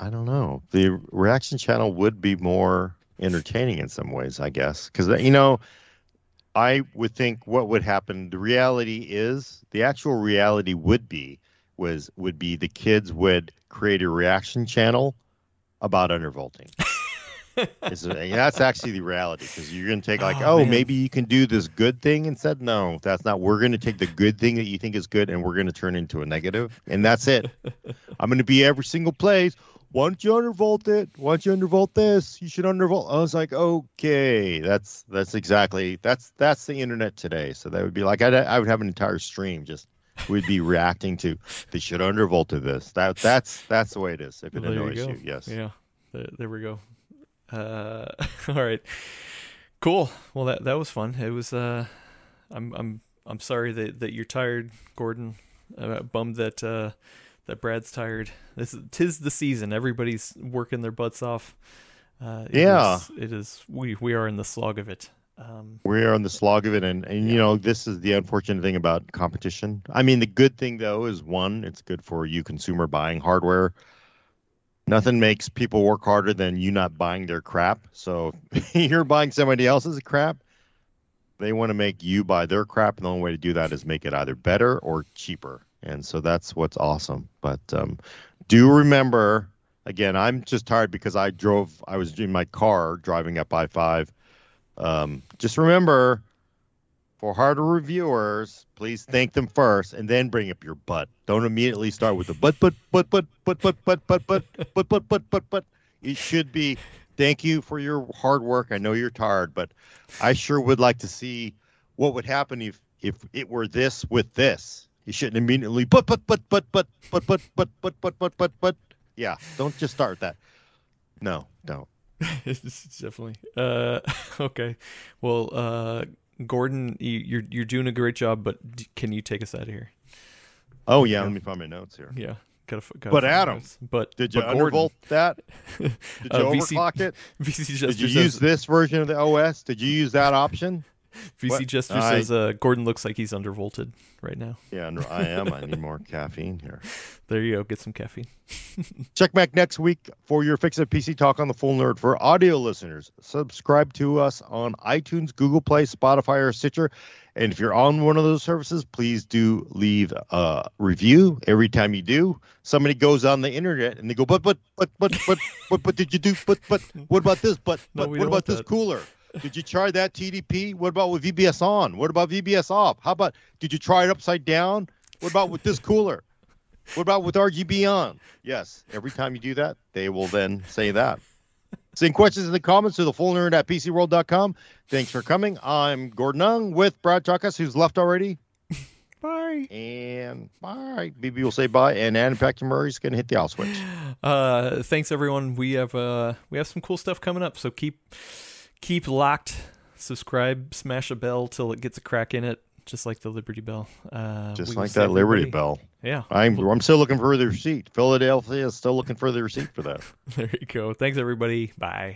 I don't know. The reaction channel would be more entertaining in some ways, I guess, because you know. I would think what would happen. The reality is, the actual reality would be was would be the kids would create a reaction channel about undervolting. that's actually the reality because you're going to take like, oh, oh maybe you can do this good thing and said, No, that's not. We're going to take the good thing that you think is good and we're going to turn into a negative, and that's it. I'm going to be every single place. Why don't you undervolt it? Why don't you undervolt this? You should undervolt. I was like, okay, that's that's exactly that's that's the internet today. So that would be like I I would have an entire stream just we'd be reacting to they should undervolt to this. That that's that's the way it is. If it well, annoys you, you, yes. Yeah. There, there we go. Uh, all right. Cool. Well, that that was fun. It was. Uh, I'm I'm I'm sorry that that you're tired, Gordon. Uh, bummed that uh, that Brad's tired. This tis the season. Everybody's working their butts off. Uh, it yeah, is, it is. We we are in the slog of it. Um, we are in the slog of it, and, and yeah. you know this is the unfortunate thing about competition. I mean, the good thing though is one, it's good for you consumer buying hardware. Nothing makes people work harder than you not buying their crap. So you're buying somebody else's crap. They want to make you buy their crap, and the only way to do that is make it either better or cheaper. And so that's what's awesome. But um, do remember, again, I'm just tired because I drove. I was in my car driving up I five um, just remember, for harder reviewers, please thank them first and then bring up your butt. Don't immediately start with the but, but, but, but, but, but, but, but, but, but, but, but, but, but. It should be thank you for your hard work. I know you're tired, but I sure would like to see what would happen if if it were this with this. You shouldn't immediately but but but but but but but but but but but but but yeah. Don't just start that. No, don't. definitely. Uh, okay. Well, uh, Gordon, you, you're, you're doing a great job, but d- can you take us out of here? Oh yeah, let me find my notes here. Yeah, Gotta, gotta But Adam, but Did you but undervolt that? Did you Uh, VC overclock it? VC Did you use this version of the OS? Did you use that option? VC what? Jester I- says uh, Gordon looks like he's undervolted right now. Yeah, no, I am. I need more caffeine here. There you go. Get some caffeine. Check back next week for your Fix of PC Talk on the Full Nerd. For audio listeners, subscribe to us on iTunes, Google Play, Spotify, or Stitcher. And if you're on one of those services, please do leave a review. Every time you do, somebody goes on the internet and they go, but but but but but but but did you do? But but what about this? But but what about this that. cooler? Did you try that TDP? What about with VBS on? What about VBS off? How about did you try it upside down? What about with this cooler? What about with RGB on? Yes. Every time you do that, they will then say that. Send questions in the comments to the full nerd at PCWorld.com. Thanks for coming. I'm Gordon Ung with Brad Chacos, who's left already. Bye. And bye. BB will say bye. And Adam Patrick Murray's going to hit the owl switch. Uh, thanks everyone. We have uh, we have some cool stuff coming up. So keep keep locked. Subscribe. Smash a bell till it gets a crack in it, just like the Liberty Bell. Uh, Just like that Liberty everybody- Bell. Yeah. I'm, I'm still looking for the receipt. Philadelphia is still looking for the receipt for that. There you go. Thanks everybody. Bye.